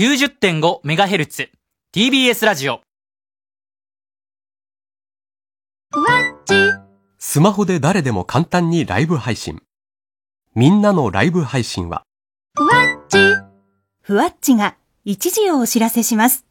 90.5MHz TBS ラジオ。スマホで誰でも簡単にライブ配信。みんなのライブ配信は、ふわっちが一時をお知らせします。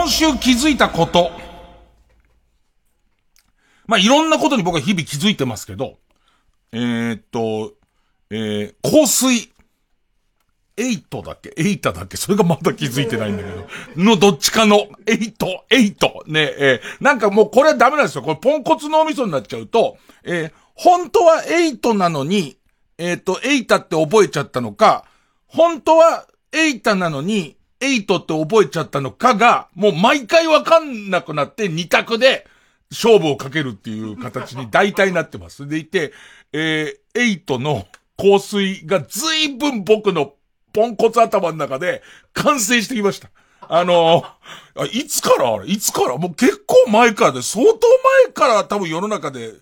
今週気づいたこと。まあ、いろんなことに僕は日々気づいてますけど、えー、っと、えー、香水。エイトだっけ？エイタだっけ？それがまだ気づいてないんだけど。のどっちかの、エイト、エイト。ねえーなんかもうこれはダメなんですよ。これポンコツ脳みそになっちゃうと、えー本当はエイトなのに、えーっと、エイタって覚えちゃったのか、本当はエイタなのに、エイトって覚えちゃったのかが、もう毎回わかんなくなって二択で勝負をかけるっていう形に大体なってます。でいて、えー、エイトの香水が随分僕のポンコツ頭の中で完成してきました。あのあいつからあれ？いつから？もう結構前からで、相当前から多分世の中で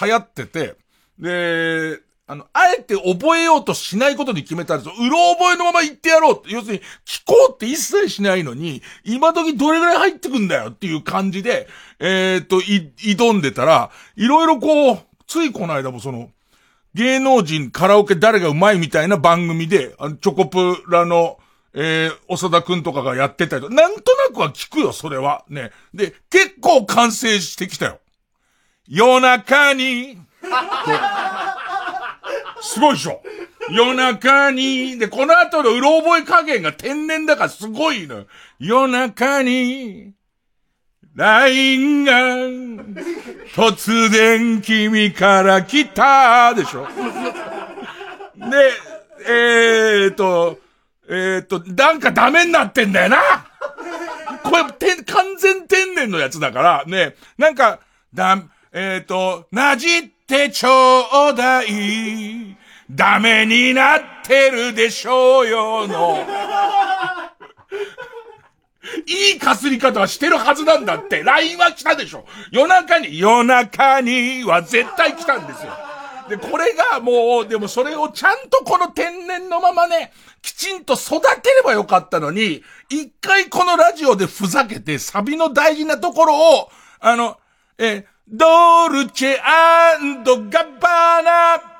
流行ってて、で、あの、あえて覚えようとしないことに決めたんですよ。うろ覚えのまま言ってやろう。要するに、聞こうって一切しないのに、今時どれぐらい入ってくんだよっていう感じで、えーと、い、挑んでたら、いろいろこう、ついこの間もその、芸能人カラオケ誰がうまいみたいな番組で、あの、チョコプラの、えー、長田くんとかがやってたりと、なんとなくは聞くよ、それは。ね。で、結構完成してきたよ。夜中に、すごいでしょ。夜中に、で、この後のうろ覚え加減が天然だからすごいのよ。夜中に、LINE が、突然君から来たでしょ。で、えーと、えーと、なんかダメになってんだよな。これ、て、完全天然のやつだから、ね、なんか、だ、えーと、なじっってちょうだい。ダメになってるでしょうよの。いいかすり方はしてるはずなんだって。LINE は来たでしょ。夜中に、夜中には絶対来たんですよ。で、これがもう、でもそれをちゃんとこの天然のままね、きちんと育てればよかったのに、一回このラジオでふざけて、サビの大事なところを、あの、え、ド ルチェガッバーナ。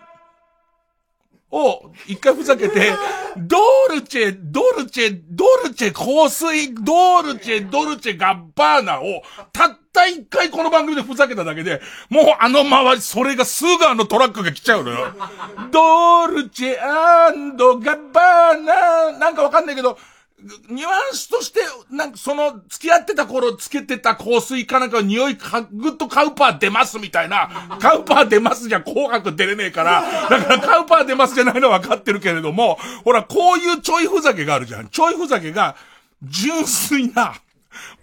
を、一回ふざけて、ドルチェ、ドルチェ、ドルチェ香水、ドルチェ、ドルチェガッバーナ。を、たった一回この番組でふざけただけで、もうあの周り、それがすぐあのトラックが来ちゃうのよ。ドルチェガッバーナ。なんかわかんないけど、ニュアンスとして、なんかその、付き合ってた頃つけてた香水かなんかの匂いか、ぐっとカウパー出ますみたいな、カウパー出ますじゃ紅白出れねえから、だからカウパー出ますじゃないのは分かってるけれども、ほら、こういうちょいふざけがあるじゃん。ちょいふざけが、純粋な、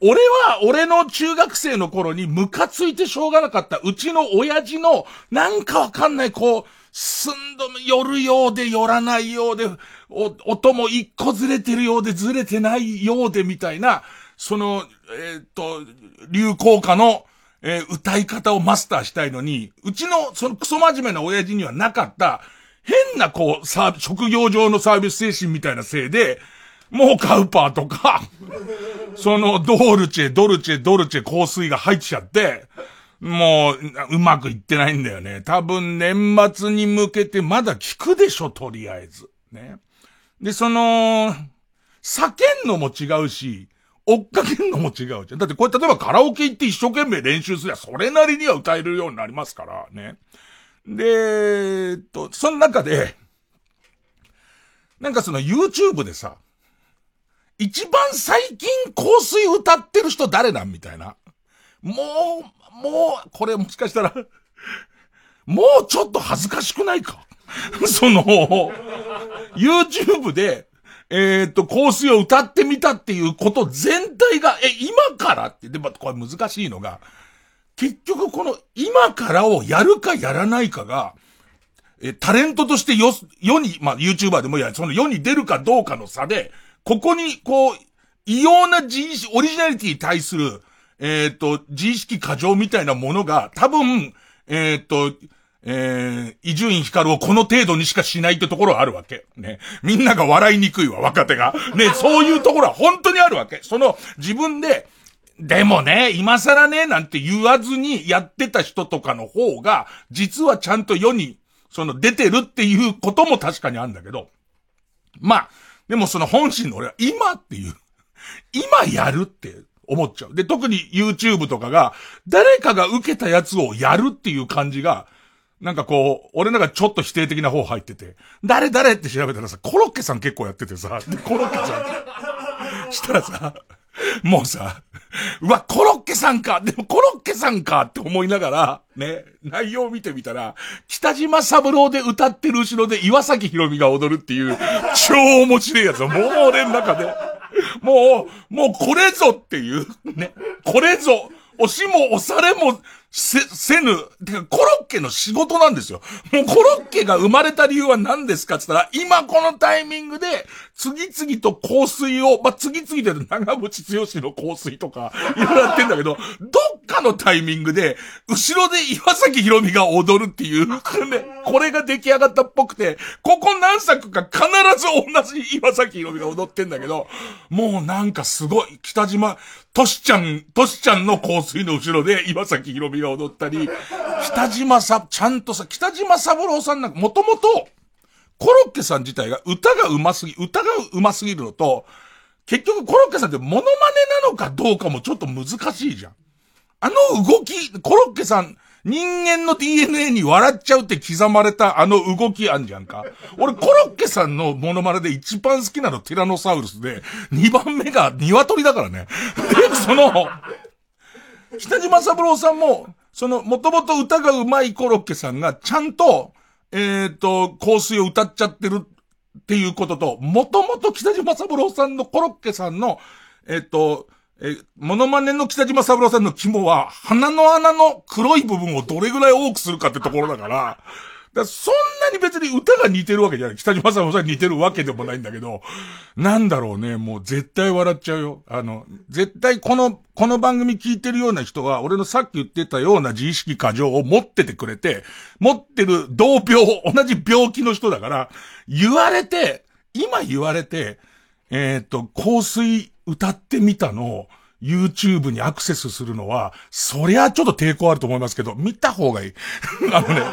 俺は、俺の中学生の頃にムカついてしょうがなかった、うちの親父の、なんかわかんない、こう、寸止め、寄るようで寄らないようで、お、音も一個ずれてるようでずれてないようでみたいな、その、えーっと、流行歌の、えー歌い方をマスターしたいのに、うちの、そのクソ真面目な親父にはなかった、変なこう、サービ職業上のサービス精神みたいなせいで、もうカウパーとか、その、ドールチェ、ドルチェ、ドルチェ香水が入っちゃって、もう、うまくいってないんだよね。多分年末に向けてまだ効くでしょ、とりあえず。ね。で、その、叫んのも違うし、追っかけんのも違うじゃん。だってこれ例えばカラオケ行って一生懸命練習すりゃそれなりには歌えるようになりますからね。で、えっと、その中で、なんかその YouTube でさ、一番最近香水歌ってる人誰なんみたいな。もう、もう、これもしかしたら、もうちょっと恥ずかしくないか？その、YouTube で、えっ、と、香水を歌ってみたっていうこと全体が、え、今から？って、でもこれ難しいのが、結局この今からをやるかやらないかが、え、タレントとしてよ、世に、まあ、YouTuber でもいや、その世に出るかどうかの差で、ここに、こう、異様な自意識、オリジナリティに対する、えっ、と、自意識過剰みたいなものが、多分、えっ、と、えー、伊集院光をこの程度にしかしないってところはあるわけ。ね。みんなが笑いにくいわ、若手が。ね、そういうところは本当にあるわけ。その、自分で、でもね、今更ね、なんて言わずにやってた人とかの方が、実はちゃんと世に、その出てるっていうことも確かにあるんだけど。まあ、でもその本心の俺は今っていう、今やるって思っちゃう。で、特に YouTube とかが、誰かが受けたやつをやるっていう感じが、なんかこう、俺なんかちょっと否定的な方入ってて、誰誰って調べたらさ、コロッケさん結構やっててさ、で、コロッケさん、したらさ、もうさ、うわ、コロッケさんかでもコロッケさんかって思いながら、ね、内容を見てみたら、北島三郎で歌ってる後ろで岩崎宏美が踊るっていう、超面白いやつもう俺の中で、もう、もうこれぞっていう、ね、これぞ、押しも押されもせ、せぬ、てかコロッケの仕事なんですよ。もうコロッケが生まれた理由は何ですかって言ったら、今このタイミングで、次々と香水を、まあ、次々で長渕剛の香水とか、いろいろやってんだけど、どっかのタイミングで、後ろで岩崎宏美が踊るっていう、ね、これが出来上がったっぽくて、ここ何作か必ず同じ岩崎宏美が踊ってんだけど、もうなんかすごい、北島、トシちゃん、トシちゃんの香水の後ろで岩崎宏美が踊ったり、北島さ、ちゃんとさ、北島三郎さんなんか、もともと、コロッケさん自体が歌が上手すぎ、歌が上手すぎるのと、結局コロッケさんってモノマネなのかどうかもちょっと難しいじゃん。あの動き、コロッケさん、人間の DNA に笑っちゃうって刻まれたあの動きあんじゃんか。俺コロッケさんのモノマネで一番好きなのティラノサウルスで、二番目が鶏だからね。で、その、北島三郎さんも、その、もともと歌が上手いコロッケさんが、ちゃんと、えっ、ー、と、香水を歌っちゃってるっていうことと、もともと北島三郎さんのコロッケさんの、えっ、ー、と、え、モノマネの北島三郎さんの肝は、鼻の穴の黒い部分をどれぐらい多くするかってところだから、だそんなに別に歌が似てるわけじゃない。北島さんもさ似てるわけでもないんだけど、なんだろうね、もう絶対笑っちゃうよ。あの、絶対この、この番組聞いてるような人は、俺のさっき言ってたような自意識過剰を持っててくれて、持ってる同病、同じ病気の人だから、言われて、今言われて、えっ、ー、と、香水歌ってみたのを、YouTube にアクセスするのは、そりゃちょっと抵抗あると思いますけど、見た方がいい。あのね、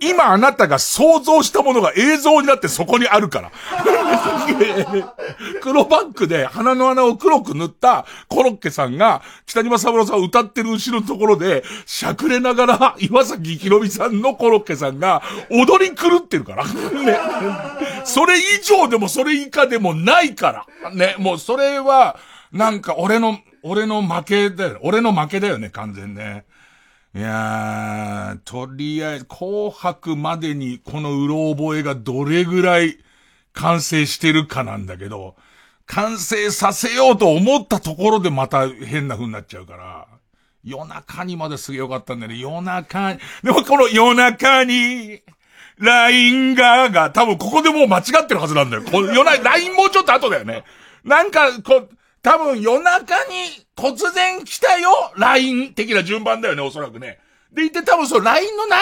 今あなたが想像したものが映像になってそこにあるから。黒バックで鼻の穴を黒く塗ったコロッケさんが、北島三郎さんを歌ってる後ろのところで、しゃくれながら、岩崎宏美さんのコロッケさんが、踊り狂ってるから。ね。それ以上でもそれ以下でもないから。ね。もうそれは、なんか俺の、俺の負けだよ。俺の負けだよね、完全ね。いやー、とりあえず、紅白までにこのうろ覚えがどれぐらい完成してるかなんだけど、完成させようと思ったところでまた変な風になっちゃうから、夜中にまですげえよかったんだよね。夜中に、でもこの夜中に、LINE が、が、多分ここでもう間違ってるはずなんだよ。こ夜中、LINE もうちょっと後だよね。なんか、こう、多分夜中に突然来たよ !LINE 的な順番だよね、おそらくね。でいて多分そう、LINE の内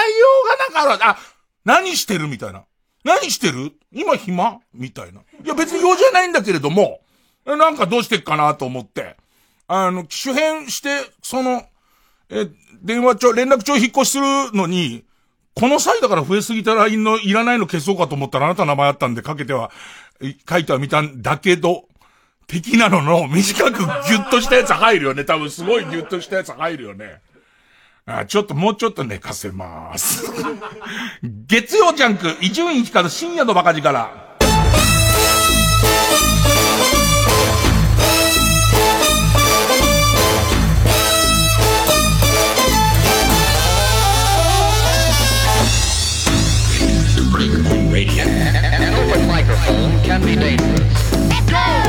容がなんかある、あ、何してるみたいな。何してる？今暇？みたいな。いや別に用じゃないんだけれども、なんかどうしてっかなと思って。あの、機種変して、その、え、電話帳、連絡帳引っ越しするのに、この際だから増えすぎた LINE のいらないの消そうかと思ったらあなた名前あったんでかけては、書いてはみたんだけど、的なのの短くギュッとしたやつ入るよね。多分すごいギュッとしたやつ入るよね。あちょっともうちょっと寝かせます。月曜ジャンク、伊集院光深夜のバカ力。Radio. An open microphone can be dangerous.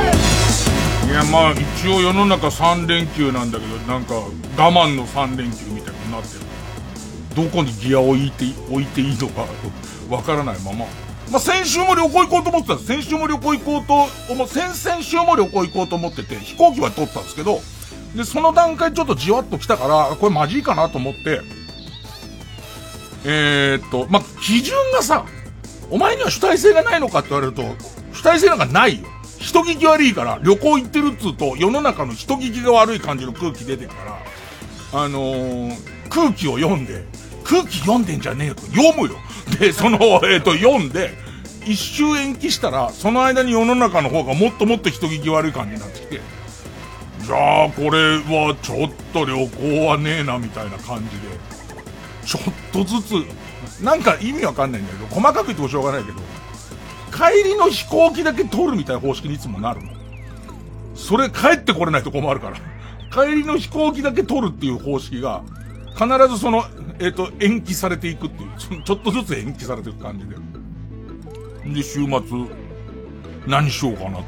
やまあ一応世の中3連休なんだけど、なんか我慢の3連休みたいになってる。どこにギアを置いて、置いていいのかわからないまま。まあ、先週も旅行行こうと思ってた。先週も旅行行こうと、もう先々週も旅行行こうと思ってて、飛行機は取ったんですけど、で、その段階ちょっとじわっと来たから、これマジかなと思って、えー、っと、まあ、基準がさ、お前には主体性がないのかって言われると、主体性なんかないよ。人聞き悪いから、旅行行ってるっつうと、世の中の人聞きが悪い感じの空気出てるから、あのー、空気を読んで、空気読んでんじゃねえよと、読むよ。で、その、えっ、ー、と、読んで、一周延期したら、その間に世の中の方がもっともっと人聞き悪い感じになってきて、じゃあ、これはちょっと旅行はねえな、みたいな感じで、ちょっとずつ、なんか意味わかんないんだけど、細かく言ってもしょうがないけど、帰りの飛行機だけ取るみたいな方式にいつもなるの。それ帰ってこれないと困るから。帰りの飛行機だけ取るっていう方式が、必ずその、えっ、ー、と、延期されていくっていう、ちょっとずつ延期されていく感じで。で、週末、何しようかなと思っ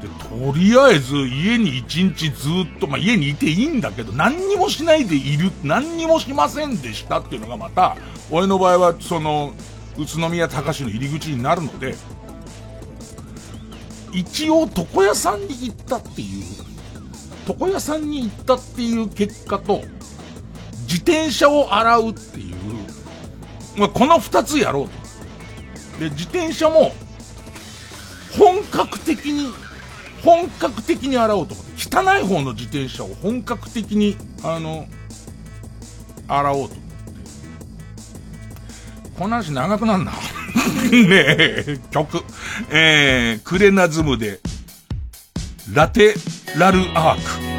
て。で、とりあえず家に一日ずっと、まあ、家にいていいんだけど、何にもしないでいる、何にもしませんでしたっていうのがまた、俺の場合は、その、宇都宮隆の入り口になるので、一応床屋さんに行ったっていう床屋さんに行ったっていう結果と、自転車を洗うっていう、まあ、この二つやろうと。で、自転車も、本格的に、本格的に洗おうと思って、汚い方の自転車を本格的に、あの、洗おうと。この話長くなんな。ねえ、曲。えー、クレナズムで、ラテラルアーク。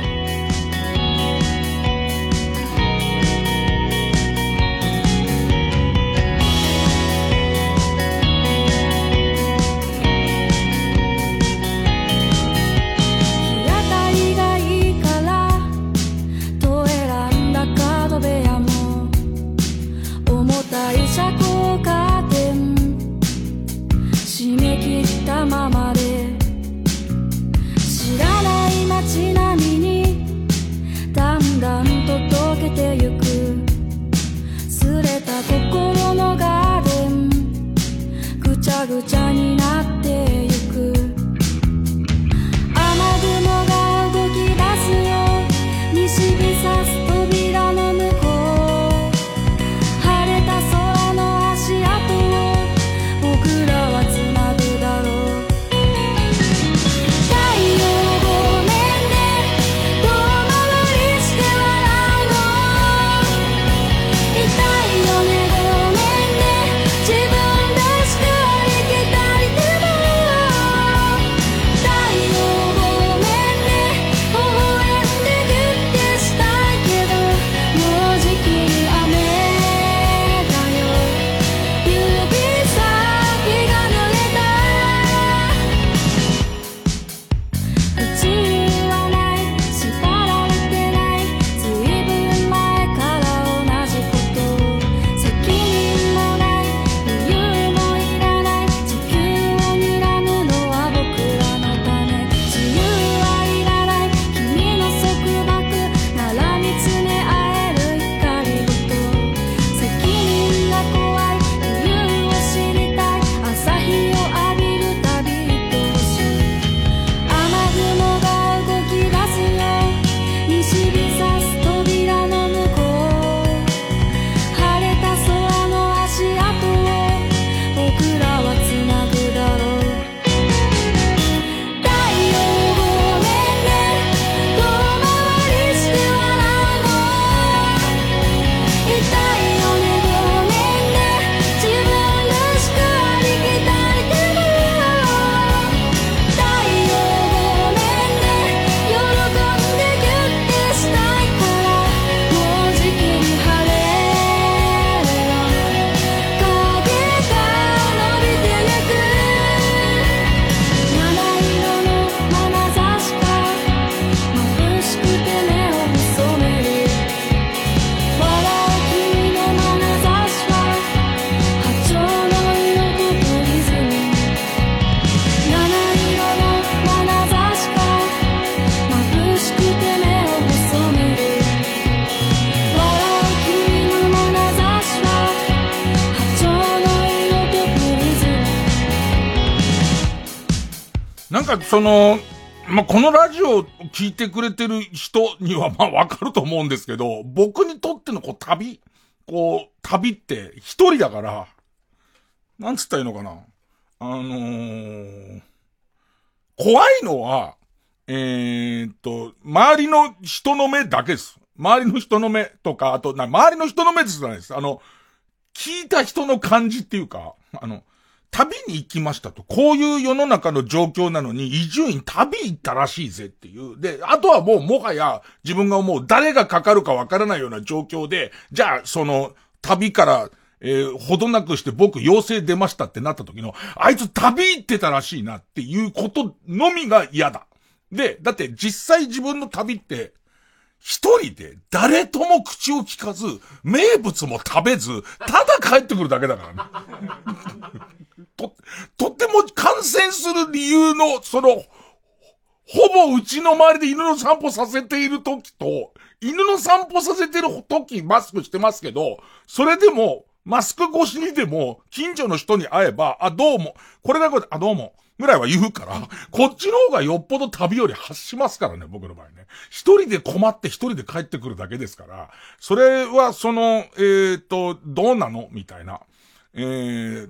なんかその、まあ、このラジオを聞いてくれてる人には まわかると思うんですけど、僕にとってのこう旅、こう、旅って一人だから、なんつったらいいのかな。あのー、怖いのは、えー、っと、周りの人の目だけです。周りの人の目とか、あと、な、周りの人の目じゃないです。あの、聞いた人の感じっていうか、あの、旅に行きましたと。こういう世の中の状況なのに、伊集院旅行ったらしいぜっていう。で、あとはもうもはや自分が思う誰がかかるかわからないような状況で、じゃあその旅から、えー、ほどなくして僕陽性出ましたってなった時の、あいつ旅行ってたらしいなっていうことのみが嫌だ。で、だって実際自分の旅って一人で誰とも口を聞かず、名物も食べず、ただ帰ってくるだけだからね。と、とっても感染する理由の、その、ほぼうちの周りで犬の散歩させている時と、犬の散歩させてる時マスクしてますけど、それでも、マスク越しにでも、近所の人に会えば、あ、どうも、これだけあ、どうも、ぐらいは言うから、こっちの方がよっぽど旅より発しますからね、僕の場合ね。一人で困って一人で帰ってくるだけですから、それはその、えっ、ー、と、どうなの？みたいな。えー、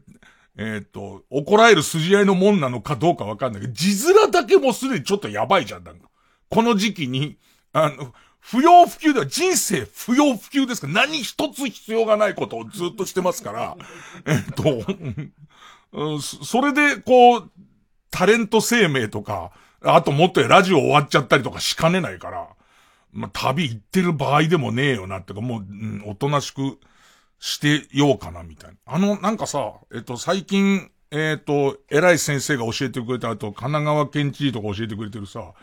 えっ、と、怒られる筋合いのもんなのかどうかわかんないけど、字面だけもすでにちょっとやばいじゃん、なんか。この時期に、あの、不要不急では人生不要不急ですか。ら、何一つ必要がないことをずっとしてますから、えっと、うん、それで、こう、タレント生命とか、あともっとラジオ終わっちゃったりとかしかねないから、まあ、旅行ってる場合でもねえよなってか、もう、うん、おとなしくしてようかな、みたいな。あの、なんかさ、えっと、最近、えっと、偉い先生が教えてくれた後、神奈川県知事とか教えてくれてるさ、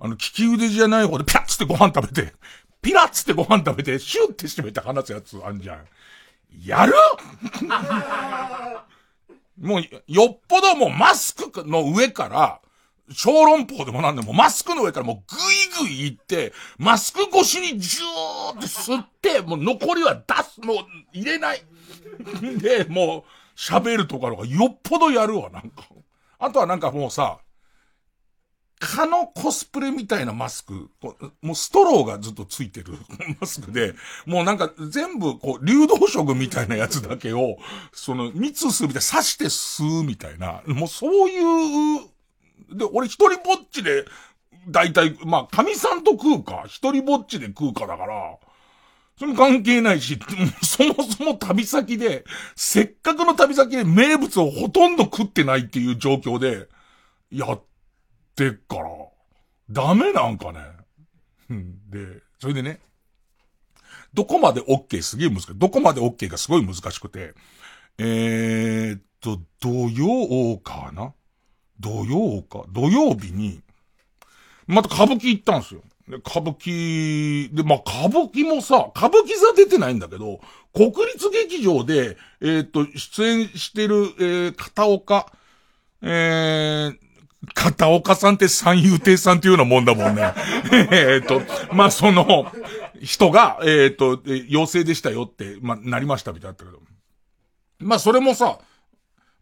あの、利き腕じゃない方でピャッつってご飯食べて、ピラッつってご飯食べて、シューって閉めて話すやつあんじゃん。やる？もう、よっぽどもうマスクの上から、小籠包でもなんでも、マスクの上からもうグイグイ行って、マスク越しにジューって吸って、もう残りは出す、もう入れない。で、もう喋るとかのがよっぽどやるわ、なんか。あとはなんかもうさ、蚊のコスプレみたいなマスク、もうストローがずっとついてる マスクで、もうなんか全部こう、流動食みたいなやつだけを、その密するみたいな、刺して吸うみたいな、もうそういう、で、俺一人ぼっちで、だいたい、まあ、神さんと食うか、一人ぼっちで食うかだから、それも関係ないし、そもそも旅先で、せっかくの旅先で名物をほとんど食ってないっていう状況で、やっってっから、ダメなんかね。で、それでね、どこまで OK すげえ難しい。どこまで OK がすごい難しくて、えー、っと、土曜かな土曜か。土曜日に、また歌舞伎行ったんですよ。で、歌舞伎、で、まあ、歌舞伎もさ、歌舞伎座出てないんだけど、国立劇場で、えー、っと、出演してる、えー、片岡、えー、片岡さんって三遊亭さんっていうようなもんだもんね。えっと、まあ、その、人が、えっ、ー、と、陽性でしたよって、まあ、なりましたみたいだったけど。まあ、それもさ、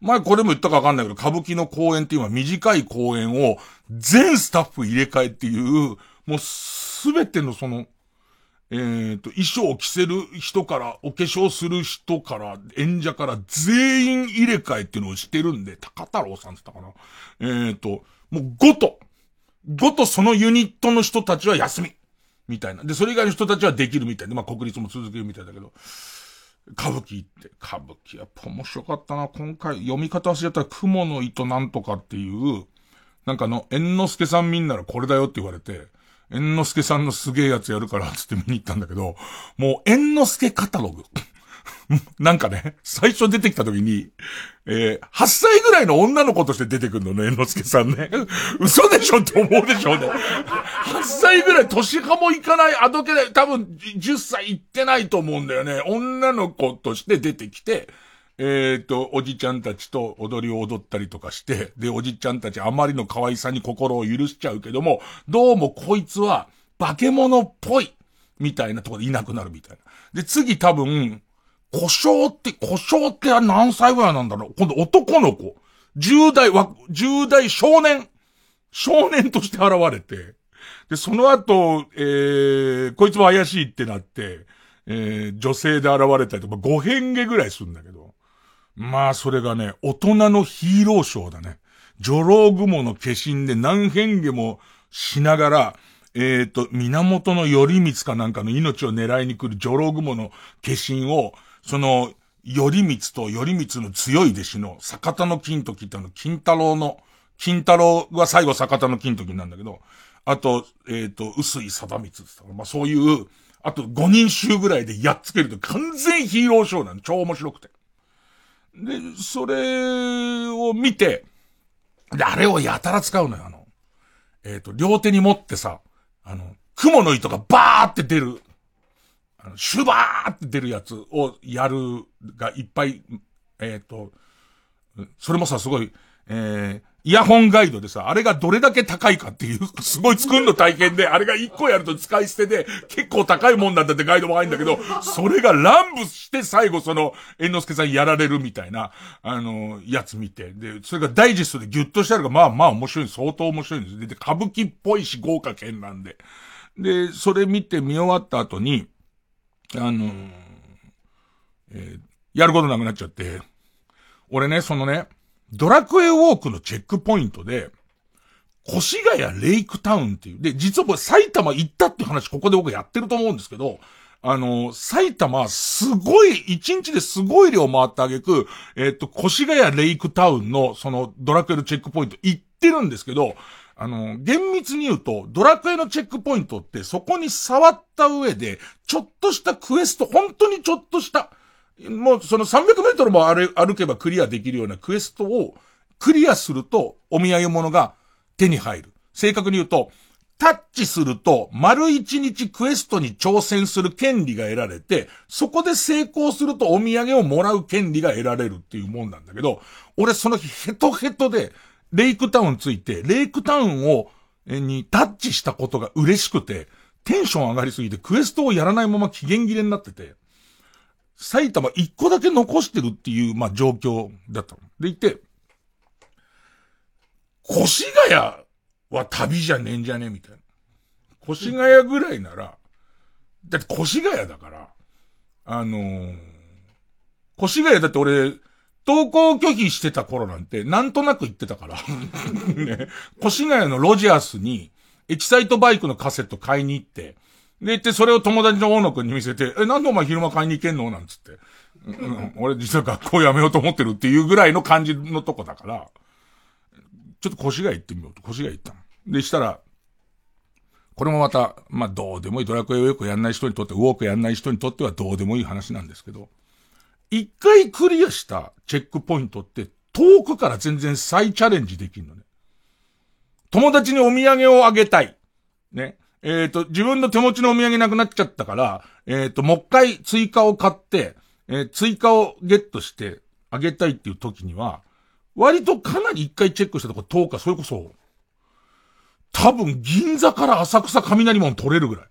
前これも言ったかわかんないけど、歌舞伎の公演っていうのは短い公演を全スタッフ入れ替えっていう、もうすべてのその、えっ、ー、と、衣装を着せる人から、お化粧する人から、演者から全員入れ替えっていうのをしてるんで、高太郎さんって言ったかな。えっ、ー、と、もうごと、ごとそのユニットの人たちは休み。みたいな。で、それ以外の人たちはできるみたいで、まあ国立も続けるみたいだけど、歌舞伎って、歌舞伎やっぱ面白かったな。今回、読み方忘れたら、雲の糸なんとかっていう、なんかあの、猿之助さんみんならこれだよって言われて、猿之助さんのすげえやつやるから、つって見に行ったんだけど、もう猿之助カタログ。なんかね、最初出てきた時に、えー、8歳ぐらいの女の子として出てくるのね、猿之助さんね。嘘でしょって思うでしょうね。8歳ぐらい年派もいかない、あどけない、多分10歳いってないと思うんだよね。女の子として出てきて、えっ、ー、と、おじちゃんたちと踊りを踊ったりとかして、で、おじちゃんたちあまりの可愛さに心を許しちゃうけども、どうもこいつは化け物っぽい、みたいなとこでいなくなるみたいな。で、次多分、故障って、故障って何歳ぐらいなんだろう？今度男の子。10代は、10代少年少年として現れて、で、その後、えー、こいつも怪しいってなって、えー、女性で現れたりとか、5変化ぐらいするんだけど、まあ、それがね、大人のヒーローショーだね。女郎雲の化身で何変化もしながら、えっ、と、源の頼光かなんかの命を狙いに来る女郎雲の化身を、その、頼光と頼光の強い弟子の坂田の金時ってあの、金太郎の、金太郎は最後坂田の金時なんだけど、あと、えっ、と、薄井貞光って言ったらまあそういう、あと5人衆ぐらいでやっつけると完全ヒーローショーなの。超面白くて。で、それを見て、で、あれをやたら使うのよ、あの。えっ、と、両手に持ってさ、あの、雲の糸がバーって出る、あの、シュバーって出るやつをやるがいっぱい、えっ、と、それもさ、すごい、えー、イヤホンガイドでさ、あれがどれだけ高いかっていう、すごい作るの大変で、あれが1個やると使い捨てで、結構高いもんなんだってガイドも入るんだけど、それが乱舞して最後その、猿之助さんやられるみたいな、あの、やつ見て、で、それがダイジェストでギュッとしてあるから、まあまあ面白い相当面白いんです。で、で歌舞伎っぽいし豪華剣なんで。で、それ見て見終わった後に、あのえーやることなくなっちゃって、俺ね、そのね、ドラクエウォークのチェックポイントで、越谷レイクタウンっていう。で、実は僕埼玉行ったって話ここで僕やってると思うんですけど、あの、埼玉すごい、一日ですごい量回ってあげく、えっ、と、越谷レイクタウンのそのドラクエのチェックポイント行ってるんですけど、あの、厳密に言うと、ドラクエのチェックポイントってそこに触った上で、ちょっとしたクエスト、本当にちょっとした、もうその300メートルも歩けばクリアできるようなクエストをクリアするとお土産物が手に入る。正確に言うと、タッチすると丸一日クエストに挑戦する権利が得られて、そこで成功するとお土産をもらう権利が得られるっていうもんなんだけど、俺その日ヘトヘトでレイクタウンついて、レイクタウンを、えにタッチしたことが嬉しくて、テンション上がりすぎてクエストをやらないまま期限切れになってて、埼玉一個だけ残してるっていう、まあ、状況だったの。でいて、越谷は旅じゃねえんじゃねえみたいな。越谷ぐらいなら、だって越谷だから、あのー越谷だって俺、登校拒否してた頃なんて、なんとなく言ってたから。ね、越谷のロジャースに、エキサイトバイクのカセット買いに行って、で、行って、それを友達の大野くんに見せて、え、なんでお前昼間買いに行けんの？なんつって。うん俺実は学校辞めようと思ってるっていうぐらいの感じのとこだから、ちょっと越谷行ってみようと、越谷行ったの。で、したら、これもまた、まあ、どうでもいい。ドラクエをよくやんない人にとって、ウォークやんない人にとってはどうでもいい話なんですけど、一回クリアしたチェックポイントって、遠くから全然再チャレンジできるのね。友達にお土産をあげたい。ね。えっ、と、自分の手持ちのお土産なくなっちゃったから、えっ、と、もう一回追加を買って、えー追加をゲットしてあげたいっていう時には、割とかなり一回チェックしたとこ遠くか、それこそ、多分銀座から浅草雷門取れるぐらい。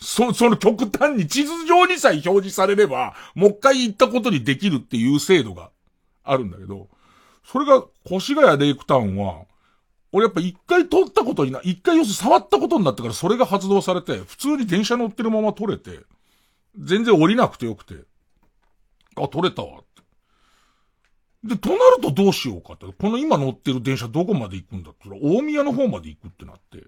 そ、その極端に地図上にさえ表示されれば、もう一回行ったことにできるっていう制度があるんだけど、それが越谷レイクタウンは、俺やっぱ一回通ったことにな、一回要するに触ったことになってからそれが発動されて、普通に電車乗ってるまま取れて、全然降りなくてよくて、あ、取れたわって。で、となるとどうしようかって。この今乗ってる電車どこまで行くんだって言ったら大宮の方まで行くってなって。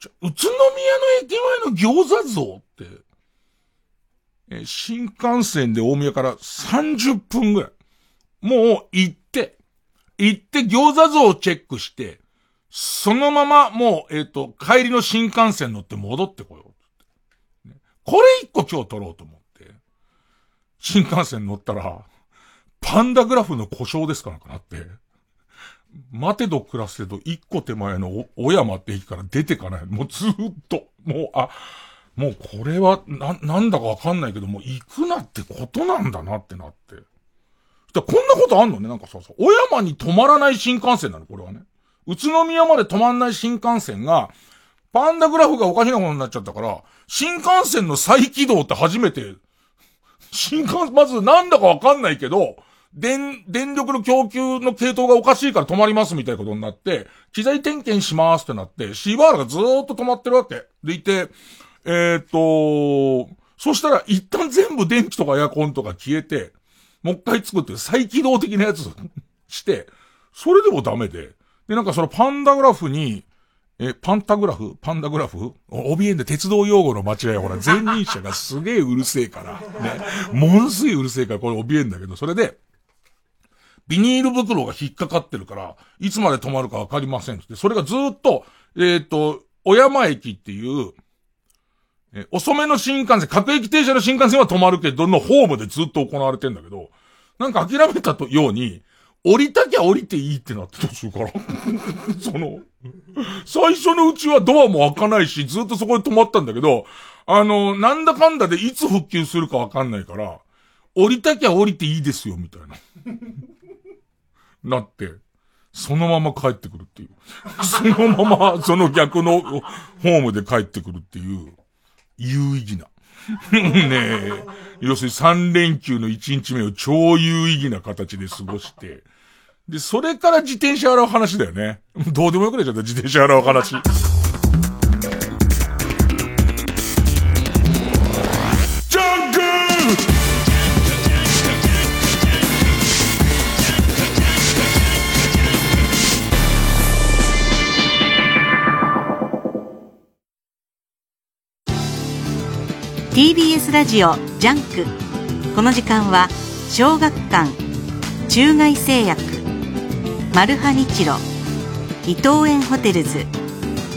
じゃ、宇都宮の駅前の餃子像って、え新幹線で大宮から30分ぐらい。もう行って、行って餃子像をチェックして、そのままもう、えっ、と、帰りの新幹線乗って戻ってこようって言って、ねこれ一個今日取ろうと思って。新幹線乗ったら、パンダグラフの故障ですかなんかなって。待てど暮らせど一個手前の小山って駅から出てかない。もうずっと、もう、あ、もうこれは、な、なんだかわかんないけど、もう行くなってことなんだなってなって。そしたらこんなことあんのねなんかさ、さ、小山に止まらない新幹線なのこれはね。宇都宮まで止まんない新幹線が、パンダグラフがおかしなことになっちゃったから、新幹線の再起動って初めて、新幹、まずなんだかわかんないけど、電、電力の供給の系統がおかしいから止まりますみたいなことになって、機材点検しますってなって、シーバーラがずーっと止まってるわけ。でいて、えーっと、そしたら一旦全部電気とかエアコンとか消えて、もう一回作って再起動的なやつ して、それでもダメで。で、なんかそのパンダグラフに、え、パンタグラフ？パンダグラフ？お怯えんで鉄道用語の間違いほら、前任者がすげえうるせえから。ね。ものすげえうるせえから、これ怯えんだけど、それで、ビニール袋が引っかかってるから、いつまで止まるかわかりませんって。それがずっと、えっ、と、小山駅っていう、え、遅めの新幹線、各駅停車の新幹線は止まるけど、のホームでずっと行われてんだけど、なんか諦めたとように、降りたきゃ降りていいってなって途中から。その、最初のうちはドアも開かないし、ずっとそこで止まったんだけど、あの、なんだかんだでいつ復旧するかわかんないから、降りたきゃ降りていいですよ、みたいな。なって、そのまま帰ってくるっていう。そのまま、その逆のホームで帰ってくるっていう、有意義な。ねえ。要するに3連休の1日目を超有意義な形で過ごして、で、それから自転車洗う話だよね。どうでもよくなっちゃった、自転車洗う話。TBS ラジオジャンク。この時間は小学館中外製薬マルハニチロ伊藤園ホテルズ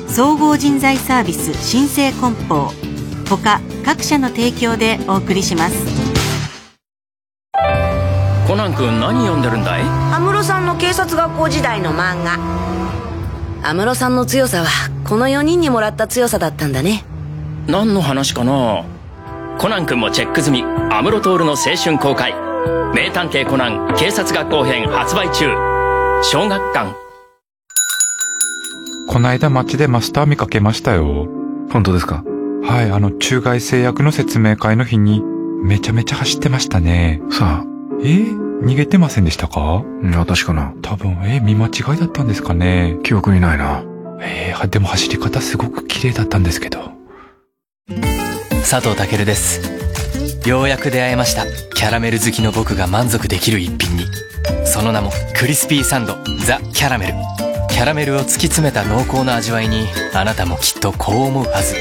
総合人材サービス新生梱包他各社の提供でお送りします。コナン君何読んでるんだい？安室さんの警察学校時代の漫画。安室さんの強さはこの4人にもらった強さだったんだね。何の話かな？コナン君もチェック済み安室透の青春公開名探偵コナン警察学校編発売中小学館こないだ街でマスター見かけましたよ。本当ですか？はい、あの、中外製薬の説明会の日に、めちゃめちゃ走ってましたね。さえ逃げてませんでしたか？あ、いや私かな。多分、え見間違いだったんですかね。記憶にないな。えー、でも走り方すごく綺麗だったんですけど。佐藤健です。ようやく出会えました。キャラメル好きの僕が満足できる一品に。その名もクリスピーサンド。ザ・キャラメル。キャラメルを突き詰めた濃厚な味わいにあなたもきっとこう思うはず。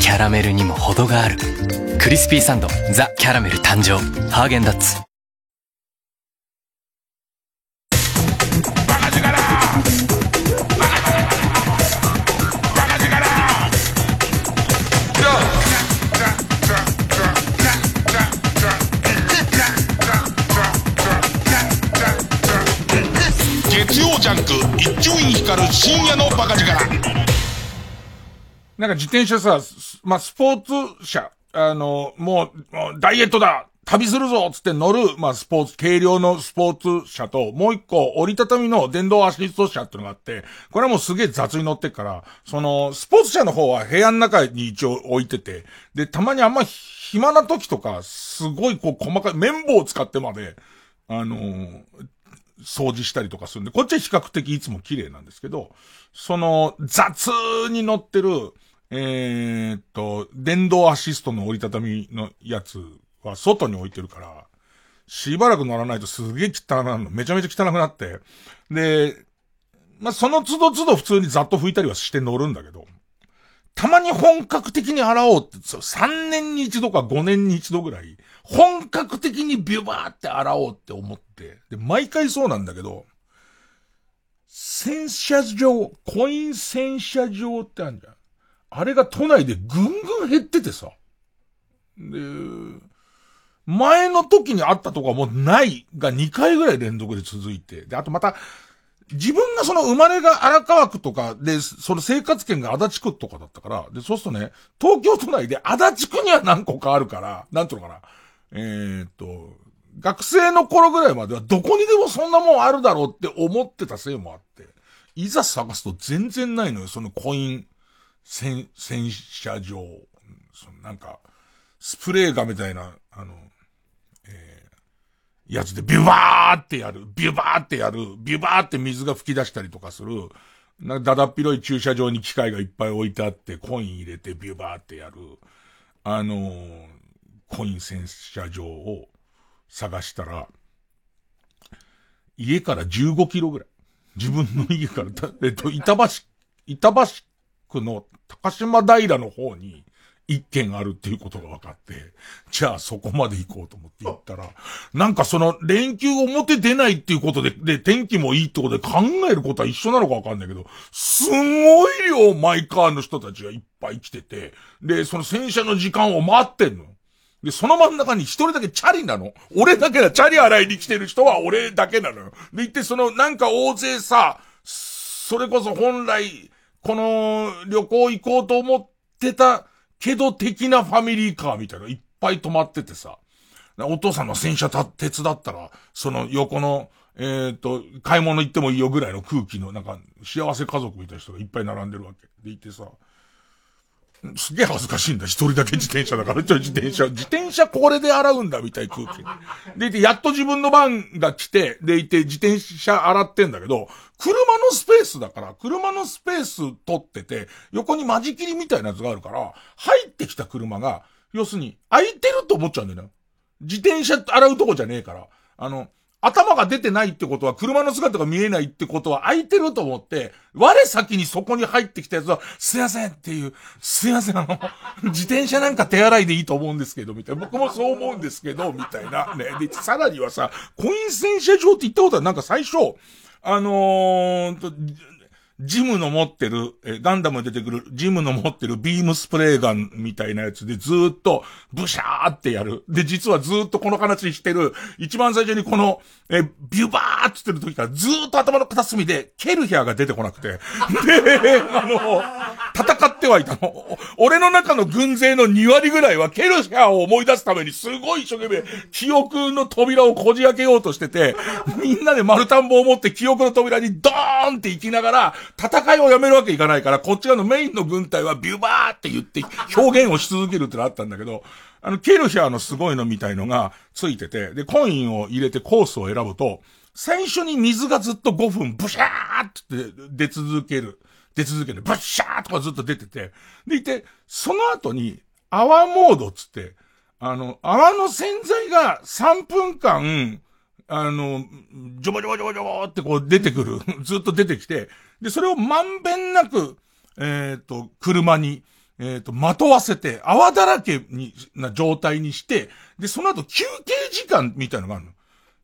キャラメルにも程がある。クリスピーサンドザ・キャラメル誕生。ハーゲンダッツ。ジャンク一丁院光る深夜のバカ力。なんか自転車さ、まあ、スポーツ車、あの、もう、もうダイエットだ。旅するぞつって乗る、まあ、スポーツ、軽量のスポーツ車と、もう一個、折りたたみの電動アシスト車ってのがあって、これはもうすげえ雑に乗ってっから、その、スポーツ車の方は部屋の中に一応置いてて、で、たまにあんま暇な時とか、すごいこう細かい、綿棒を使ってまで、あのー掃除したりとかするんで、こっちは比較的いつも綺麗なんですけど、その、雑に乗ってる、えーっと、電動アシストの折りたたみのやつは外に置いてるから、しばらく乗らないとすげえ汚くなるの。めちゃめちゃ汚くなって。で、まあ、その都度都度普通にざっと拭いたりはして乗るんだけど、たまに本格的に洗おうって、3年に一度か5年に一度ぐらい、本格的にビュバーって洗おうって思って、で、毎回そうなんだけど、洗車場、コイン洗車場ってあるじゃん。あれが都内でぐんぐん減っててさ。で、前の時にあったとこはもうないが2回ぐらい連続で続いて。で、あとまた、自分がその生まれが荒川区とかで、その生活圏が足立区とかだったから、で、そうするとね、東京都内で足立区には何個かあるから、なんていうのかな。えーっと、学生の頃ぐらいまではどこにでもそんなもんあるだろうって思ってたせいもあって、いざ探すと全然ないのよ、そのコイン洗、洗車場。そのなんか、スプレーガみたいな、あの、えやつでビュバーってやる、ビュバーってやる、ビュバーって水が吹き出したりとかする、なんかだだっ広い駐車場に機械がいっぱい置いてあって、コイン入れてビュバーってやる、あのーコイン洗車場を探したら、家から15キロぐらい。自分の家から、えっと、板橋、板橋区の高島平の方に一軒あるっていうことが分かって、じゃあそこまで行こうと思って行ったら、なんかその連休表出ないっていうことで、で、天気もいいってことで考えることは一緒なのか分かんないけど、すごい量マイカーの人たちがいっぱい来てて、で、その洗車の時間を待ってんの。で、その真ん中に一人だけチャリなの。俺だけだ、チャリ洗いに来てる人は俺だけなのよ。で、行ってその、なんか大勢さ、それこそ本来、この旅行行こうと思ってたけど的なファミリーカーみたいないっぱい止まっててさ。お父さんの洗車た手伝ったら、その横の、えっ、と、買い物行ってもいいよぐらいの空気の、なんか、幸せ家族みたいな人がいっぱい並んでるわけ。で、行ってさ、すげえ恥ずかしいんだ。一人だけ自転車だから。ちょ、自転車、自転車これで洗うんだ、みたいな空気。で、で、やっと自分の番が来て、で、いて、自転車洗ってんだけど、車のスペースだから、車のスペース取ってて、横に間仕切りみたいなやつがあるから、入ってきた車が、要するに、空いてると思っちゃうんだよね。自転車洗うとこじゃねえから。あの、頭が出てないってことは、車の姿が見えないってことは、空いてると思って、我先にそこに入ってきたやつは、すいませんっていう、すいません、あの、自転車なんか手洗いでいいと思うんですけど、みたいな。僕もそう思うんですけど、みたいな。ね。で、さらにはさ、コイン洗車場って言ったことは、なんか最初、あのーと、ジムの持ってる、え、ガンダムに出てくる、ジムの持ってるビームスプレーガンみたいなやつでずーっと、ブシャーってやる。で、実はずーっとこの話してる、一番最初にこの、え、ビュバーって言ってる時からずーっと頭の片隅で、ケルヒャーが出てこなくて。で、あの、戦ってはいたの。俺の中の軍勢の2割ぐらいはケルヒャーを思い出すためにすごい一生懸命、記憶の扉をこじ開けようとしてて、みんなで丸田んぼを持って記憶の扉にドーンって行きながら、戦いをやめるわけいかないから、こっち側のメインの軍隊はビューバーって言って表現をし続けるってのあったんだけど、あの、ケルヒャーのすごいのみたいのがついてて、で、コインを入れてコースを選ぶと、最初に水がずっと5分ブシャーって出続ける。出続ける。ブシャーとかずっと出てて。でいて、その後に、泡モードつって、あの、泡の洗剤が3分間、あの、ジョボジョボジョボジョボってこう出てくる。ずっと出てきて、で、それをまんべんなく、えっ、と、車に、えっ、と、まとわせて、泡だらけに、な状態にして、で、その後休憩時間みたいなのがあるの。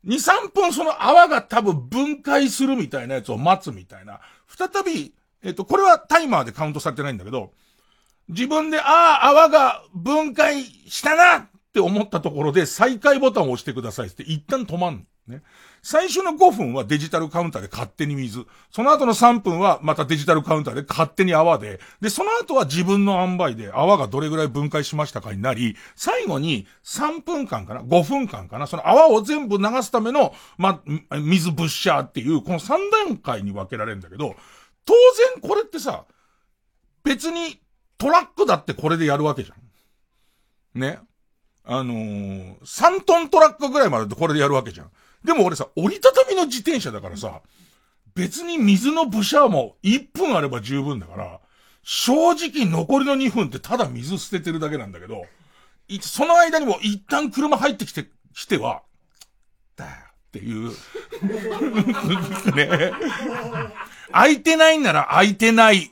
2、3分その泡が多分分解するみたいなやつを待つみたいな。再び、えっ、と、これはタイマーでカウントされてないんだけど、自分で、ああ、泡が分解したなって思ったところで再開ボタンを押してくださいって一旦止まんの。ね。最初の5分はデジタルカウンターで勝手に水。その後の3分はまたデジタルカウンターで勝手に泡で。で、その後は自分の塩梅で泡がどれぐらい分解しましたかになり、最後に3分間かな ?5 分間かな？その泡を全部流すための、ま、水ブッシャーっていう、この3段階に分けられるんだけど、当然これってさ、別にトラックだってこれでやるわけじゃん。ね？あのー、3トントラックぐらいまでこれでやるわけじゃん。でも俺さ、折りたたみの自転車だからさ、別に水のブシャーも1分あれば十分だから、正直残りの2分ってただ水捨ててるだけなんだけど、その間にも一旦車入ってきて、きては、だよっていう。ね。空いてないんなら空いてない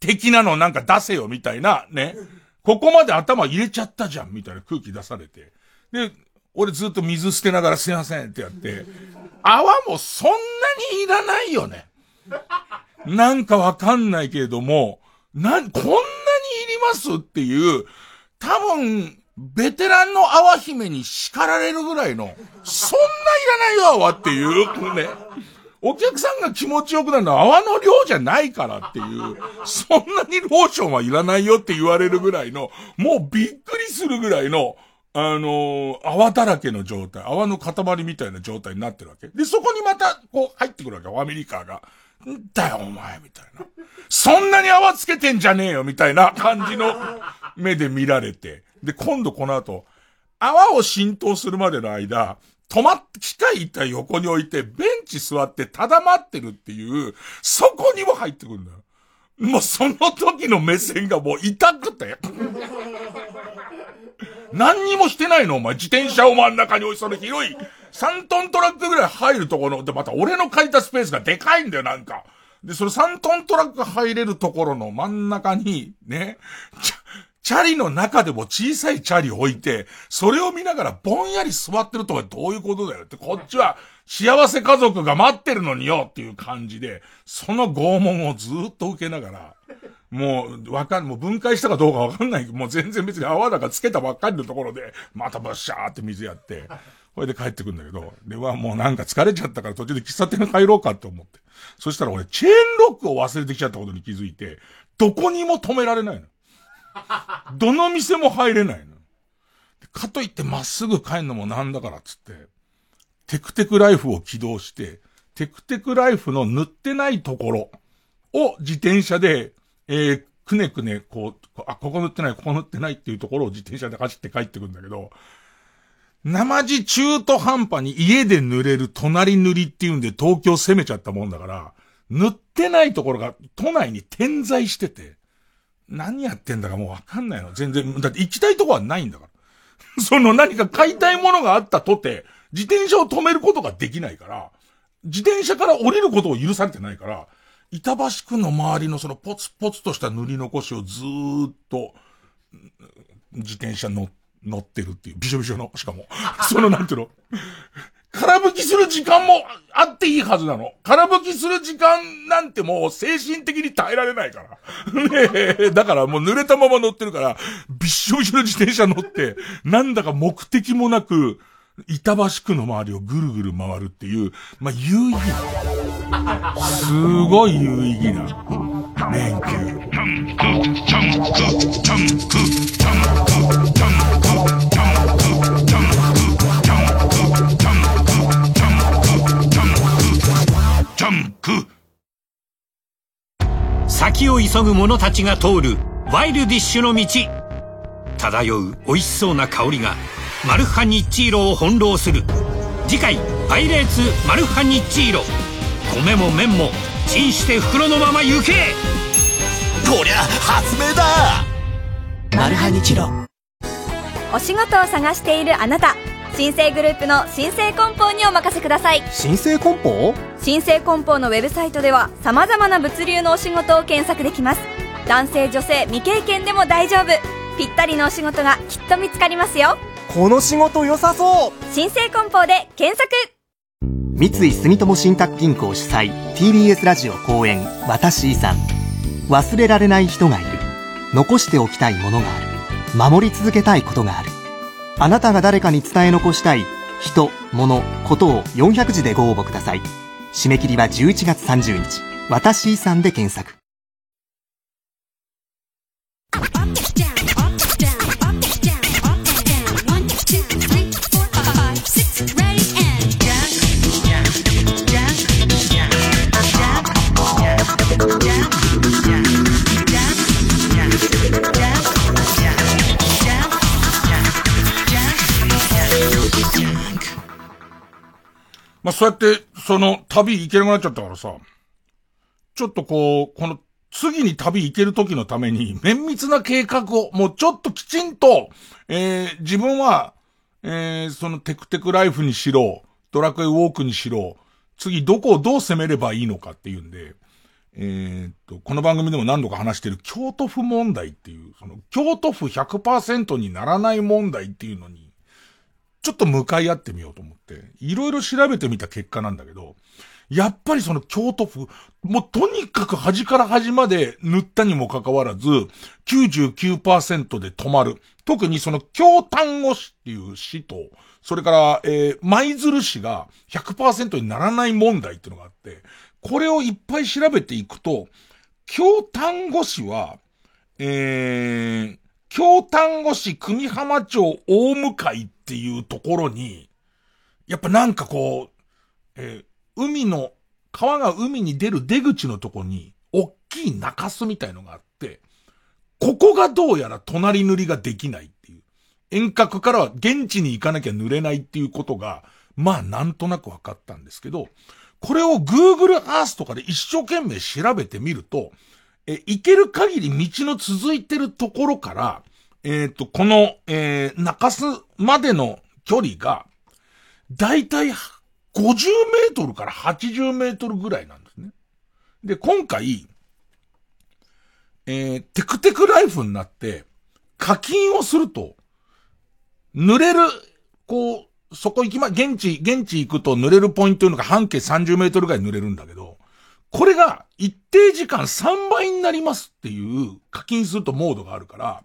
的なのなんか出せよみたいな、ね。ここまで頭入れちゃったじゃんみたいな空気出されて。で、俺ずっと水捨てながらすいませんってやって、泡もそんなにいらないよね。なんかわかんないけれども、な、こんなにいりますっていう、多分、ベテランの泡姫に叱られるぐらいの、そんないらないよ泡っていう、ね。お客さんが気持ちよくなるのは泡の量じゃないからっていう、そんなにローションはいらないよって言われるぐらいの、もうびっくりするぐらいの、あのー、泡だらけの状態、泡の塊みたいな状態になってるわけ。で、そこにまた、こう、入ってくるわけ、アメリカが。んだよ、お前、みたいな。そんなに泡つけてんじゃねえよ、みたいな感じの目で見られて。で、今度この後、泡を浸透するまでの間、止まって、機械一体横に置いて、ベンチ座ってただ待ってるっていう、そこにも入ってくるんだよ。もうその時の目線がもう痛くて。何にもしてないの？お前。自転車を真ん中に置いその広い、3トントラックぐらい入るところで、また俺の借りたスペースがでかいんだよ、なんか。で、その3トントラック入れるところの真ん中に、ね、チャチャリの中でも小さいチャリ置いて、それを見ながらぼんやり座ってるとはどういうことだよって、こっちは幸せ家族が待ってるのによっていう感じで、その拷問をずっと受けながら、もう、わかん、もう分解したかどうかわかんない。もう全然別に泡だかつけたばっかりのところで、またバッシャーって水やって、これで帰ってくるんだけど、ではもうなんか疲れちゃったから途中で喫茶店帰ろうかって思って。そしたら俺チェーンロックを忘れてきちゃったことに気づいて、どこにも止められないの。どの店も入れないの。かといってまっすぐ帰るのもなんだからっつって、テクテクライフを起動して、テクテクライフの塗ってないところを自転車で、えー、くねくね、こう、あ、ここ塗ってない、ここ塗ってないっていうところを自転車で走って帰ってくるんだけど、生地中途半端に家で塗れる隣塗りっていうんで東京攻めちゃったもんだから、塗ってないところが都内に点在してて、何やってんだかもうわかんないの。全然、だって行きたいとこはないんだから。その何か買いたいものがあったとて、自転車を止めることができないから、自転車から降りることを許されてないから、板橋区の周りのそのポツポツとした塗り残しをずーっと、自転車乗乗ってるっていう、びしょびしょの、しかも。そのなんていうの？空吹きする時間もあっていいはずなの。空吹きする時間なんてもう精神的に耐えられないから。ねえ、だからもう濡れたまま乗ってるから、びっしょびしょの自転車乗って、なんだか目的もなく、板橋区の周りをぐるぐる回るっていう、まあ、有意義な。すごい有意義な。連休。先を急ぐ者たちが通るワイルディッシュの道。漂う美味しそうな香りがマルハニッチーロを翻弄する。次回「パイレーツマルハニッチーロ」米も麺もチンして袋のまま行け。こりゃ発明だ。マルハニチロ。お仕事を探しているあなた新生グループの新生梱包にお任せください。新生梱包？新生梱包のウェブサイトでは様々な物流のお仕事を検索できます。男性女性未経験でも大丈夫。ぴったりのお仕事がきっと見つかりますよ。この仕事良さそう。新生梱包で検索三井住友信託銀行主催 TBS ラジオ公演「私遺産」忘れられない人がいる。残しておきたいものがある。守り続けたいことがある。あなたが誰かに伝え残したい人、物、ことを400字でご応募ください。締め切りは11月30日。私遺産で検索。まあ、そうやって、その、旅行けなくなっちゃったからさ、ちょっとこう、この、次に旅行ける時のために、綿密な計画を、もうちょっときちんと、えー、自分は、えー、そのテクテクライフにしろ、ドラクエウォークにしろ、次どこをどう攻めればいいのかっていうんで、えーっと、この番組でも何度か話してる京都府問題っていう、その京都府100%にならない問題っていうのに、ちょっと向かい合ってみようと思って、いろいろ調べてみた結果なんだけど、やっぱりその京都府、もうとにかく端から端まで塗ったにもかかわらず、99%で止まる。特にその京丹後市っていう市と、それから、えー、舞鶴市が100%にならない問題っていうのがあって、これをいっぱい調べていくと、京丹後市は、えー、京丹後市組浜町大向ってっていうところに、やっぱなんかこう、えー、海の、川が海に出る出口のとこに、おっきい中州みたいのがあって、ここがどうやら隣塗りができないっていう。遠隔からは現地に行かなきゃ塗れないっていうことが、まあなんとなく分かったんですけど、これを Google Earth とかで一生懸命調べてみると、え、行ける限り道の続いてるところから、えっ、と、この、えー、中洲までの距離が、だいたい50メートルから80メートルぐらいなんですね。で、今回、えー、テクテクライフになって、課金をすると、濡れる、こう、そこ行きま、現地、現地行くと濡れるポイントというのが半径30メートルぐらい濡れるんだけど、これが一定時間3倍になりますっていう課金するとモードがあるから、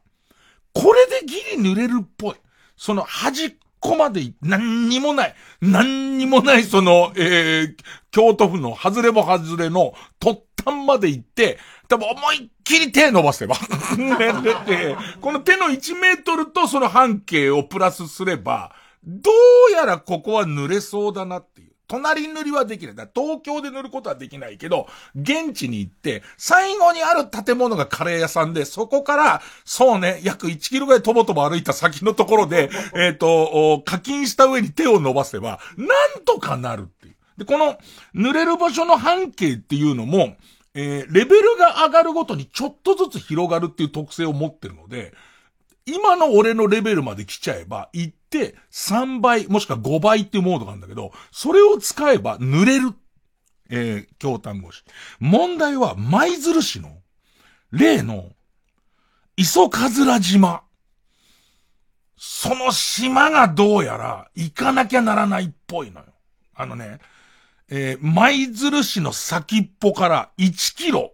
これでギリ濡れるっぽい。その端っこまで、何にもない、何にもないその、えー、京都府の外れも外れの突端まで行って、多分思いっきり手伸ばせば。この手の1メートルとその半径をプラスすれば、どうやらここは濡れそうだな。隣塗りはできない。だ東京で塗ることはできないけど、現地に行って、最後にある建物がカレー屋さんで、そこから、そうね、約1キロぐらいとぼとぼ歩いた先のところで、えっ、と、課金した上に手を伸ばせば、なんとかなるっていう。で、この、濡れる場所の半径っていうのも、えー、レベルが上がるごとにちょっとずつ広がるっていう特性を持ってるので、今の俺のレベルまで来ちゃえば、行って3倍、もしくは5倍っていうモードがあるんだけど、それを使えば濡れる。えー、京丹後市。問題は舞鶴市の、例の、磯かずら島。その島がどうやら行かなきゃならないっぽいのよ。あのね、えー、舞鶴市の先っぽから1キロ。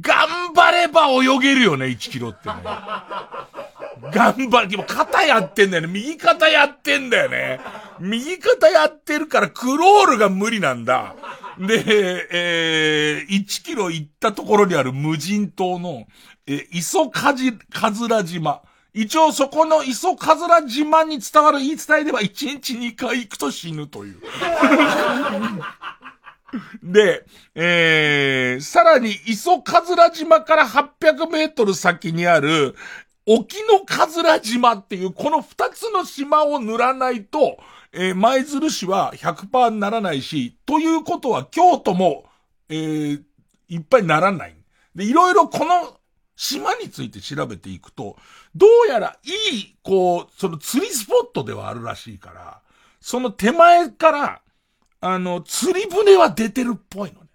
頑張れば泳げるよね、1キロってね。頑張る。でも肩やってんだよね。右肩やってんだよね。右肩やってるからクロールが無理なんだ。で、えー、1キロ行ったところにある無人島の、えー、磯かじ、かずら島。一応そこの磯かずら島に伝わる言い伝えでは1日2回行くと死ぬという。で、えー、さらに、磯かずら島から800メートル先にある、沖のかずら島っていう、この2つの島を塗らないと、えー、舞鶴市は100%にならないし、ということは京都も、えー、いっぱいならない。で、いろいろこの島について調べていくと、どうやらいい、こう、その釣りスポットではあるらしいから、その手前から、あの、釣り船は出てるっぽいのね。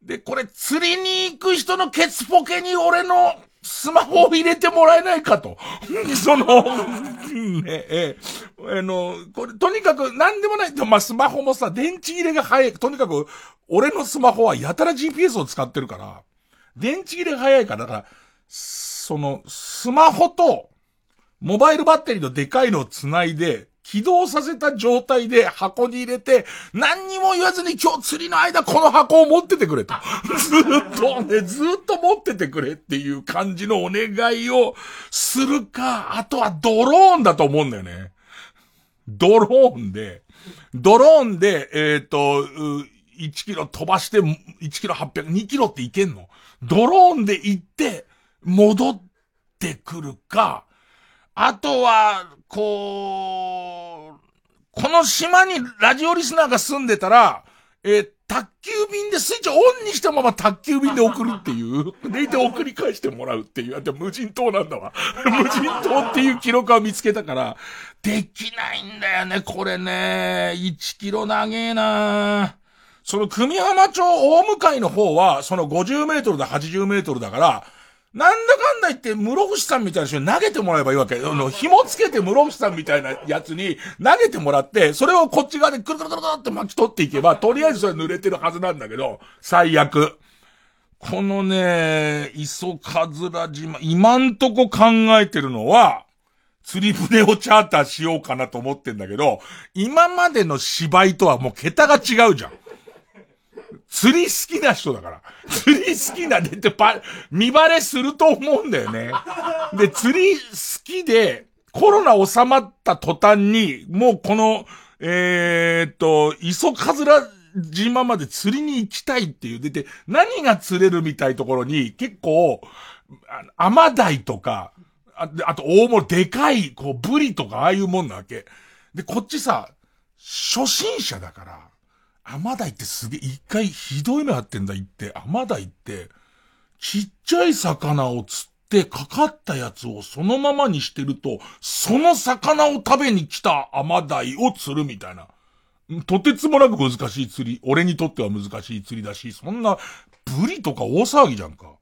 で、これ釣りに行く人のケツポケに俺のスマホを入れてもらえないかと。その、ね、え、あの、これ、とにかく何でもない。でもまあ、スマホもさ、電池入れが早い。とにかく、俺のスマホはやたら GPS を使ってるから、電池入れが早いから、だから、その、スマホと、モバイルバッテリーのでかいのを繋いで、起動させた状態で箱に入れて、何にも言わずに今日釣りの間この箱を持っててくれと。ずっとね、ずっと持っててくれっていう感じのお願いをするか、あとはドローンだと思うんだよね。ドローンで、ドローンで、えっ、ー、と、1キロ飛ばして、1キロ800、2キロっていけんのドローンで行って、戻ってくるか、あとは、こう、この島にラジオリスナーが住んでたら、えー、宅急便でスイッチオンにしたまま宅急便で送るっていう。でいて送り返してもらうっていう。で無人島なんだわ。無人島っていう記録は見つけたから、できないんだよね、これね。1キロ長えなその組浜町大向かいの方は、その50メートルだ80メートルだから、なんだかんだ言って、室伏さんみたいな人に投げてもらえばいいわけ。あの、紐つけて室伏さんみたいなやつに投げてもらって、それをこっち側でくるくるくるって巻き取っていけば、とりあえずそれ濡れてるはずなんだけど、最悪。このね、磯かずら島、今んとこ考えてるのは、釣り船をチャーターしようかなと思ってんだけど、今までの芝居とはもう桁が違うじゃん。釣り好きな人だから。釣り好きなでってパ、見バレすると思うんだよね。で、釣り好きで、コロナ収まった途端に、もうこの、えー、っと、磯かずら島まで釣りに行きたいっていう。で、で、何が釣れるみたいところに、結構、アマダイとか、ああと大物、でかい、こう、ブリとか、ああいうもんなわけ。で、こっちさ、初心者だから、アマダイってすげえ、一回ひどいのやってんだ、言って。アマダイって、ちっちゃい魚を釣ってかかったやつをそのままにしてると、その魚を食べに来たアマダイを釣るみたいな。とてつもなく難しい釣り。俺にとっては難しい釣りだし、そんな、ブリとか大騒ぎじゃんか。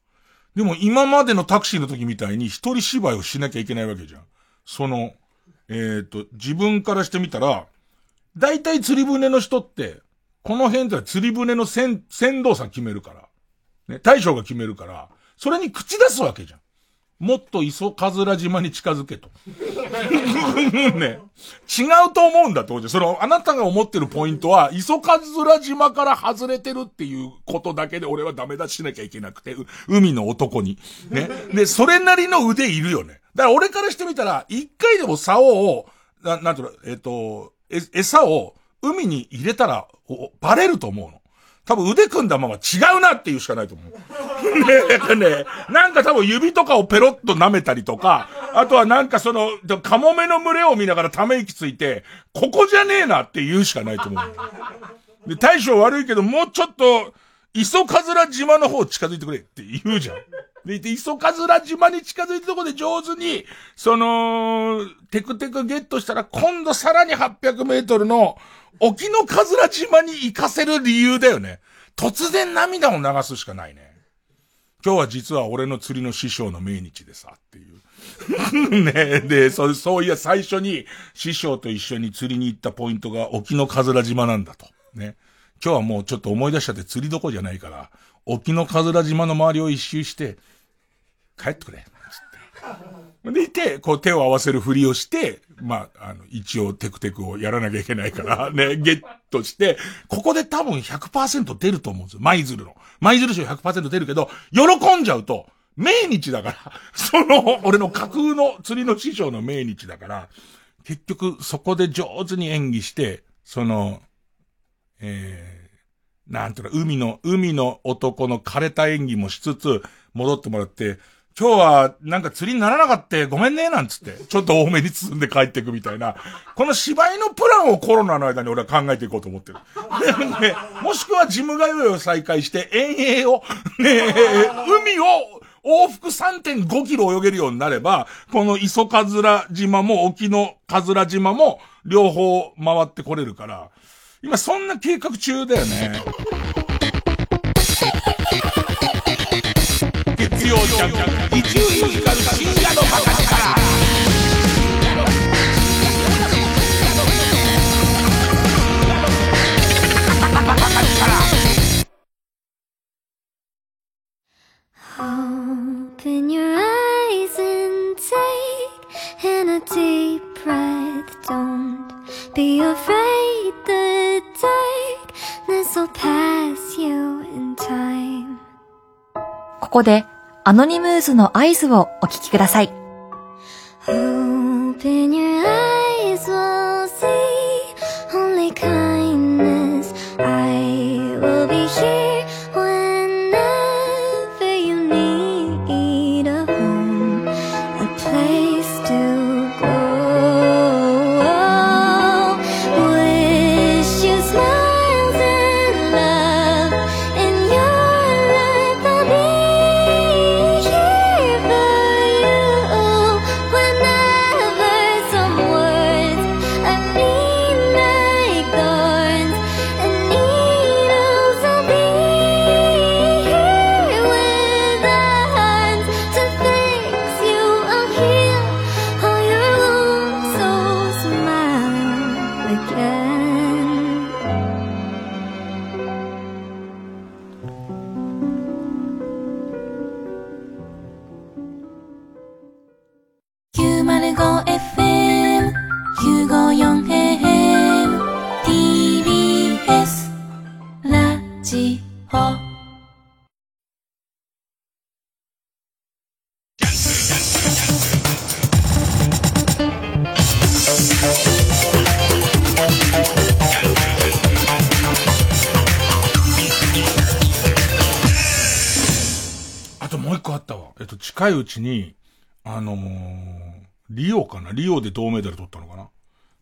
でも今までのタクシーの時みたいに一人芝居をしなきゃいけないわけじゃん。その、えっ、と、自分からしてみたら、大体釣り船の人って、この辺では釣り船の船、船頭さん決めるから。ね、大将が決めるから、それに口出すわけじゃん。もっと磯かずら島に近づけと。ね。違うと思うんだって、その、あなたが思ってるポイントは、磯かずら島から外れてるっていうことだけで俺はダメ出ししなきゃいけなくて、海の男に。ね。で、それなりの腕いるよね。だから俺からしてみたら、一回でも竿を、な、なんていうの、えっ、と、え、餌を海に入れたら、バレると思うの。多分腕組んだまま違うなっていうしかないと思う。ねねなんか多分指とかをペロッと舐めたりとか、あとはなんかその、カモメの群れを見ながらため息ついて、ここじゃねえなって言うしかないと思う。で、大将悪いけど、もうちょっと、磯かずら島の方近づいてくれって言うじゃん。で、で磯かずら島に近づいたとこで上手に、その、テクテクゲットしたら、今度さらに800メートルの、沖のかずら島に行かせる理由だよね。突然涙を流すしかないね。今日は実は俺の釣りの師匠の命日でさ、っていう。ねで、そう、そういや最初に師匠と一緒に釣りに行ったポイントが沖のかずら島なんだと。ね。今日はもうちょっと思い出しちゃって釣りどこじゃないから、沖のかずら島の周りを一周して、帰ってくれ。つって。でいて、こう手を合わせるふりをして、まあ、あの、一応テクテクをやらなきゃいけないから、ね、ゲットして、ここで多分100%出ると思うんですよ。舞鶴の。舞鶴賞100%出るけど、喜んじゃうと、命日だから、その、俺の架空の釣りの師匠の命日だから、結局そこで上手に演技して、その、えー、なんていうの、海の、海の男の枯れた演技もしつつ、戻ってもらって、今日はなんか釣りにならなかったごめんね、なんつって、ちょっと多めに包んで帰っていくみたいな、この芝居のプランをコロナの間に俺は考えていこうと思ってる。でね、もしくはジム通いを再開して遠泳を、ね、海を往復3.5キロ泳げるようになれば、この磯かずら島も沖のかずら島も両方回ってこれるから、今そんな計画中だよね。曜ジャンク、一流ミュージカル深夜のバカ力。ここで、アノニムーズの合図をお聞きください。Open your eyes, 近いうちに、あのーリオかな？リオで銅メダル取ったのかな？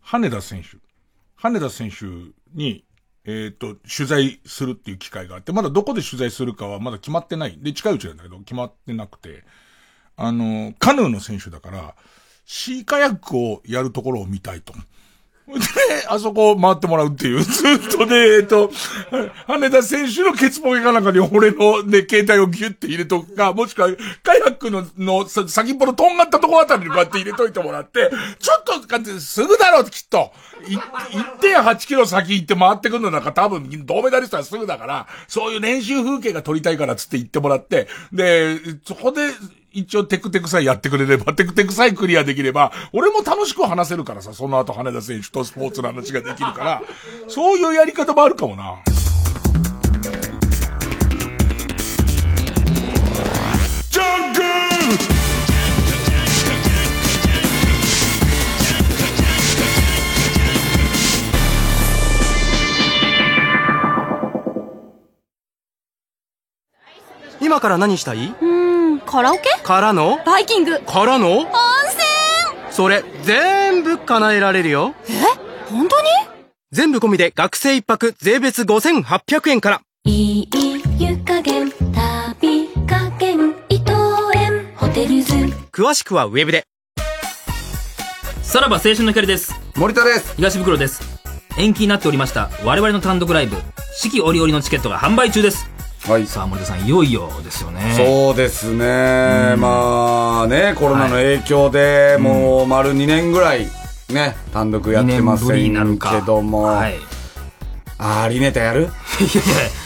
羽田選手。羽田選手に、えっ、と、取材するっていう機会があって、まだどこで取材するかはまだ決まってない。で、近いうちなんだけど、決まってなくて、あの、カヌーの選手だから、シーカヤックをやるところを見たいと。で、あそこを回ってもらうっていう、ずっとね、えっと、羽田選手のケツポケかなんかに俺のね、携帯をギュッて入れとくか、もしくは、カヤックの、の、先っぽのとんがったとこあたりにこうやって入れといてもらって、ちょっとかって、すぐだろきっと。1.8キロ先行って回ってくるのなんか多分、銅メダリストはすぐだから、そういう練習風景が撮りたいからつって言ってもらって、で、そこで、一応テクテクさえやってくれれば、テクテクさえクリアできれば、俺も楽しく話せるからさ、その後羽田選手とスポーツの話ができるから、そういうやり方もあるかもな。ジャンク今から何したい？うーん、カラオケ？からの？バイキングからの？温泉それ、全部叶えられるよ。え？本当に？全部込みで学生一泊税別5800円から。いい湯加減旅加減伊藤園ホテルズ詳しくはウェブで。さらば青春の光です。森田です。東袋です。延期になっておりました我々の単独ライブ、四季折々のチケットが販売中です。はい。さあ森田さん、いよいよですよね。そうですね。まあね、コロナの影響で、もう丸2年ぐらい、ね、単独やってませ二年ぶりになるんかけども。はい。アリネタやる？いやい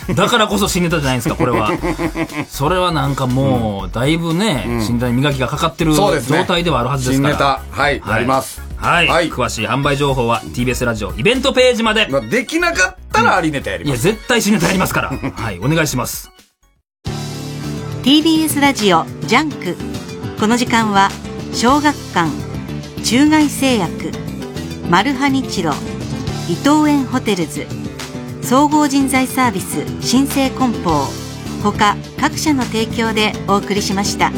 や、だからこそ新ネタじゃないですか、これは。それはなんかもう、だいぶね、新ネタに磨きがかかってる状態ではあるはずですから。新ネタはいやりますはい。詳しい販売情報は TBS ラジオイベントページまで。できなかったらアリネタやります。いや、絶対新ネタやりますから。はい、お願いします。TBS ラジオジャンクこの時間は小学館中外製薬マルハニチロ伊藤園ホテルズ総合人材サービス新生梱包他各社の提供でお送りしました。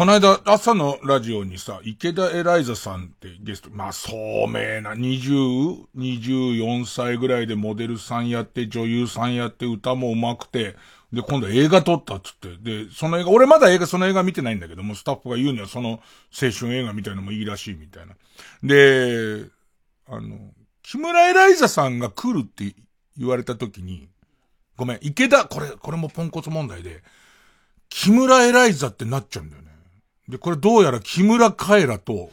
この間、朝のラジオにさ、池田エライザさんってゲスト、まあ、聡明な20、24歳ぐらいでモデルさんやって、女優さんやって、歌も上手くて、で、今度映画撮ったっつって、で、その映画、俺まだ映画、その映画見てないんだけども、スタッフが言うにはその青春映画みたいのもいいらしいみたいな。で、あの、木村エライザさんが来るって言われた時に、ごめん、池田、これ、これもポンコツ問題で、木村エライザってなっちゃうんだよね。で、これどうやら木村カエラと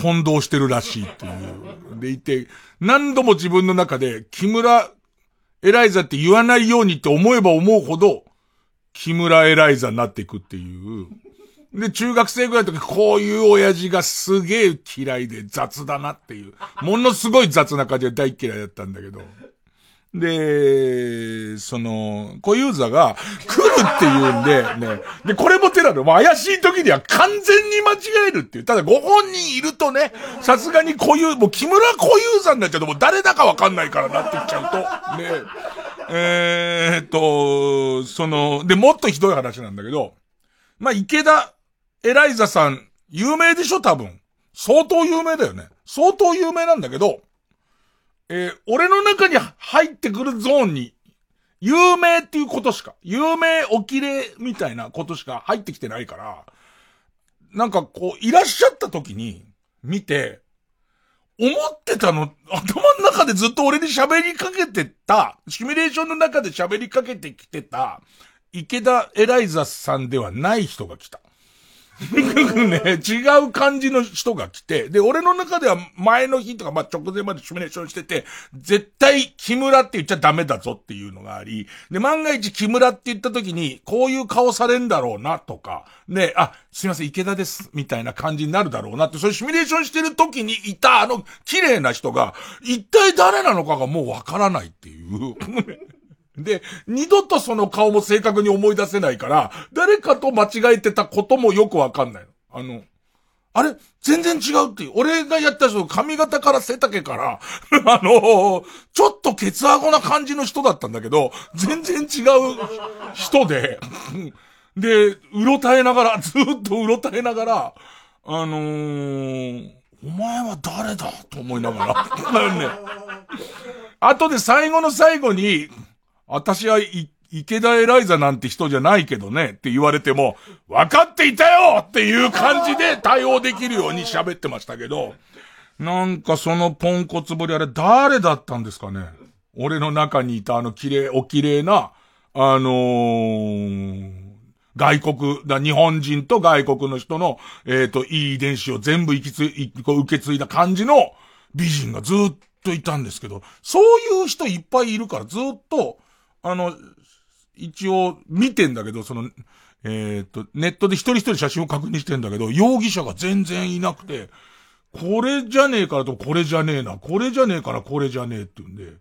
混同してるらしいっていう。でいて、何度も自分の中で木村エライザって言わないようにって思えば思うほど、木村エライザになっていくっていう。で、中学生ぐらいの時、こういう親父がすげえ嫌いで雑だなっていう。ものすごい雑な感じで大嫌いだったんだけど。で、その、小遊三が来るって言うんで、ね。で、これも手なの。もう怪しい時には完全に間違えるっていう。ただご本人いるとね、さすがに小遊、もう木村小遊三になっちゃうともう誰だかわかんないからなってきちゃうと。ね。えっと、その、で、もっとひどい話なんだけど、まあ、池田エライザさん、有名でしょ多分。相当有名だよね。相当有名なんだけど、えー俺の中に入ってくるゾーンに、有名っていうことしか、有名おきれみたいなことしか入ってきてないから、なんかこう、いらっしゃった時に、見て、思ってたの、頭の中でずっと俺に喋りかけてた、シミュレーションの中で喋りかけてきてた、池田エライザさんではない人が来た。ね、違う感じの人が来て、で、俺の中では前の日とか、まあ、直前までシミュレーションしてて、絶対木村って言っちゃダメだぞっていうのがあり、で、万が一木村って言った時に、こういう顔されんだろうなとか、ね、あ、すいません、池田です、みたいな感じになるだろうなって、そういうシミュレーションしてる時にいたあの綺麗な人が、一体誰なのかがもうわからないっていう。で、二度とその顔も正確に思い出せないから、誰かと間違えてたこともよくわかんないの。あの、あれ？全然違うっていう。俺がやった人、髪型から背丈から、あのちょっとケツアゴな感じの人だったんだけど、全然違う人で、で、うろたえながら、ずっとうろたえながら、あのー、お前は誰だ？と思いながら。ね、後で最後の最後に、私は、池田エライザなんて人じゃないけどねって言われても、分かっていたよ！っていう感じで対応できるように喋ってましたけど、なんかそのポンコツぶりあれ誰だったんですかね？俺の中にいたあの綺麗、お綺麗な、あのー、外国、だ日本人と外国の人の、えっ、と、いい遺伝子を全部行きつい、受け継いだ感じの美人がずっといたんですけど、そういう人いっぱいいるからずっと、あの、一応見てんだけど、その、えっ、と、ネットで一人一人写真を確認してんだけど、容疑者が全然いなくて、これじゃねえからとこれじゃねえな、これじゃねえからこれじゃねえって言うんで、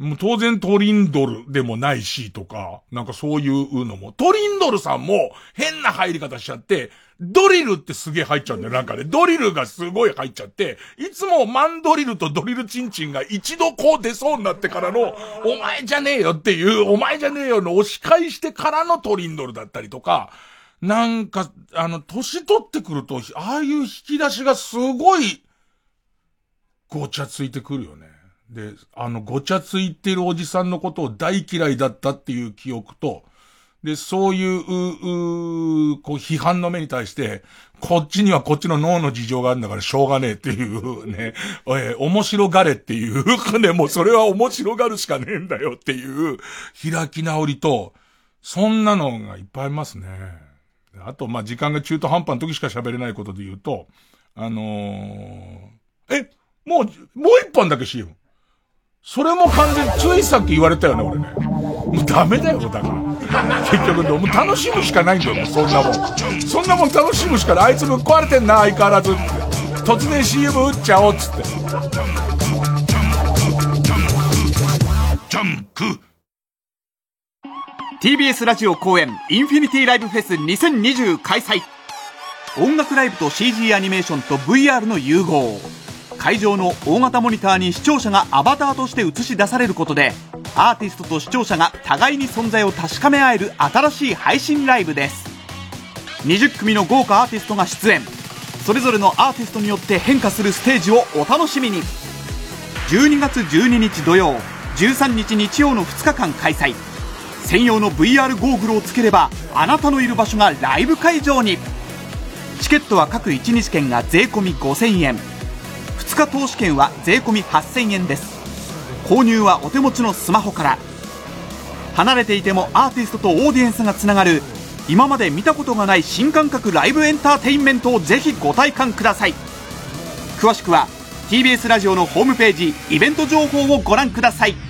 もう当然トリンドルでもないしとか、なんかそういうのも、トリンドルさんも変な入り方しちゃって、ドリルってすげえ入っちゃうんだよ。なんかね、ドリルがすごい入っちゃって、いつもマンドリルとドリルチンチンが一度こう出そうになってからの、お前じゃねえよっていう、お前じゃねえよの押し返してからのトリンドルだったりとか、なんか、あの、年取ってくると、ああいう引き出しがすごい、ごちゃついてくるよね。で、あの、ごちゃついてるおじさんのことを大嫌いだったっていう記憶と、で、そういう、う、うこう、批判の目に対して、こっちにはこっちの脳の事情があるんだからしょうがねえっていうね、えー面白がれっていう、ね、もうそれは面白がるしかねえんだよっていう、開き直りと、そんなのがいっぱいありますね。あと、まあ、時間が中途半端の時しか喋れないことで言うと、あのーえ、もう、もう一本だけ CM。それも完全に、ついさっき言われたよね、俺ね。もうダメだよ、だから。結局、もう楽しむしかないんだよ、もうそんなもん。そんなもん楽しむしかない。あいつぶっ壊れてんな、相変わらず。突然 CM 打っちゃおう、つって。ジャンク TBS ラジオ後援インフィニティライブフェス2020開催音楽ライブと CG アニメーションと VR の融合会場の大型モニターに視聴者がアバターとして映し出されることでアーティストと視聴者が互いに存在を確かめ合える新しい配信ライブです。20組の豪華アーティストが出演。それぞれのアーティストによって変化するステージをお楽しみに。12月12日土曜13日日曜の2日間開催。専用の VR ゴーグルをつければあなたのいる場所がライブ会場に。チケットは各1日券が税込5000円。2日投資券は税込8000円です。購入はお手持ちのスマホから。離れていてもアーティストとオーディエンスがつながる。今まで見たことがない新感覚ライブエンターテインメントをぜひご体感ください。詳しくは TBS ラジオのホームページイベント情報をご覧ください。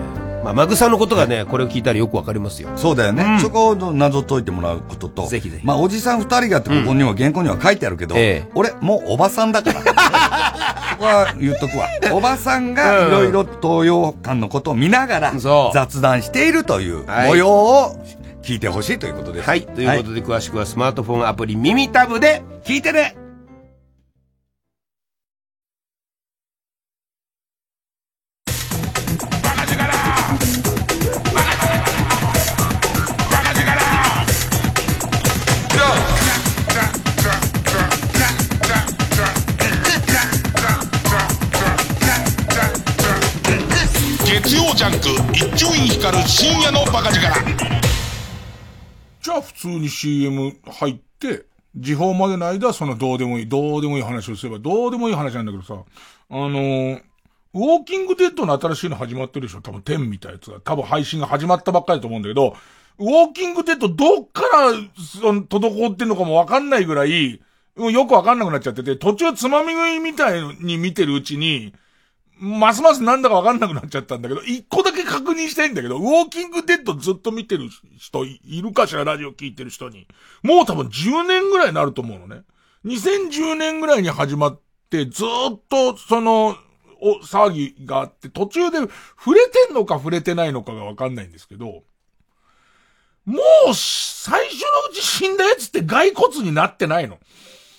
まあ、マグサのことがね、これを聞いたらよくわかりますよ。そうだよね。そこを謎解いてもらうことと。ぜひぜひ。まあ、おじさん二人がってここには、原稿には書いてあるけど、俺、もうおばさんだから。そこは言っとくわ。おばさんがいろいろ東洋館のことを見ながら、雑談しているという模様を聞いてほしいということです。はい。ということで、詳しくはスマートフォンアプリ耳タブで聞いてね CM 入って、時報までの間、そのどうでもいい、どうでもいい話をすれば、どうでもいい話なんだけどさ、あのーウォーキングデッドの新しいの始まってるでしょ？多分10みたいなやつが。多分配信が始まったばっかりだと思うんだけど、ウォーキングデッドどっから、その、滞ってんのかもわかんないぐらい、よくわかんなくなっちゃってて、途中つまみ食いみたいに見てるうちに、ますますなんだかわかんなくなっちゃったんだけど、一個だけ確認したいんだけど、ウォーキングデッドずっと見てる人いるかしら、ラジオ聞いてる人に。もう多分10年ぐらいになると思うのね。2010年ぐらいに始まって、ずっとその、お、騒ぎがあって、途中で触れてんのか触れてないのかがわかんないんですけど、もう、最初のうち死んだやつって骸骨になってないの。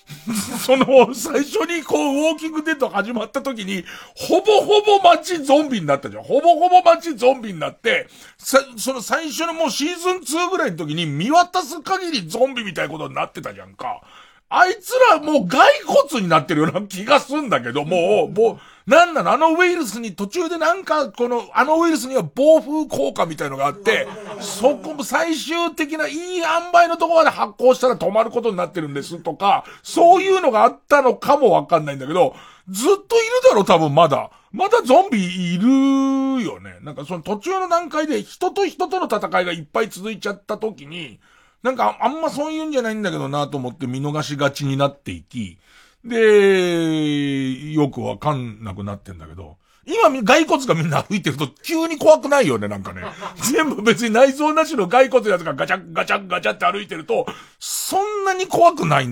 その、最初にこう、ウォーキングデッド始まった時に、ほぼほぼ街ゾンビになったじゃん。ほぼほぼ街ゾンビになって、さ、その最初のもうシーズン2ぐらいの時に見渡す限りゾンビみたいなことになってたじゃんか。あいつらもう骸骨になってるような気がすんだけど、もう、もう、なんなの？あのウイルスに途中でなんか、この、あのウイルスには暴風効果みたいのがあって、そこも最終的ないい塩梅のとこまで発行したら止まることになってるんですとか、そういうのがあったのかもわかんないんだけど、ずっといるだろ、多分まだ。まだゾンビいるよね。なんかその途中の段階で人と人との戦いがいっぱい続いちゃった時に、なんかあんまそういうんじゃないんだけどなと思って見逃しがちになっていき、で、よくわかんなくなってんだけど、今、骸骨がみんな歩いてると急に怖くないよね、なんかね。全部別に内臓なしの骸骨やつがガチャガチャガチャって歩いてると、そんなに怖くない。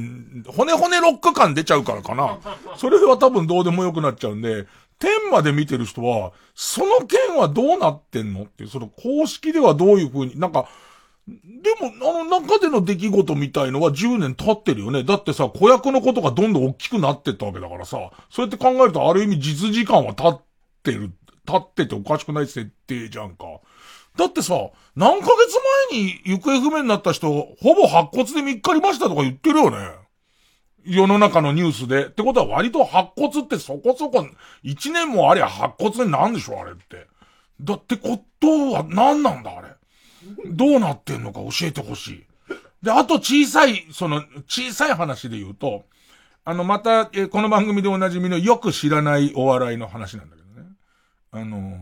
骨骨ロック感出ちゃうからかな。それは多分どうでもよくなっちゃうんで、天まで見てる人は、その剣はどうなってんのっていう、その公式ではどういう風に、なんか、でも、あの中での出来事みたいのは10年経ってるよね。だってさ、子役のことがどんどん大きくなってったわけだからさ、そうやって考えるとある意味実時間は経ってる、経ってておかしくない設定じゃんか。だってさ、何ヶ月前に行方不明になった人、ほぼ白骨で見っかりましたとか言ってるよね。世の中のニュースで。ってことは割と白骨ってそこそこ、1年もありゃ白骨になんでしょあれって。だってことは何なんだあれ。どうなってんのか教えてほしい。で、あと小さい、その、小さい話で言うと、あの、また、えこの番組でおなじみのよく知らないお笑いの話なんだけどね。あの、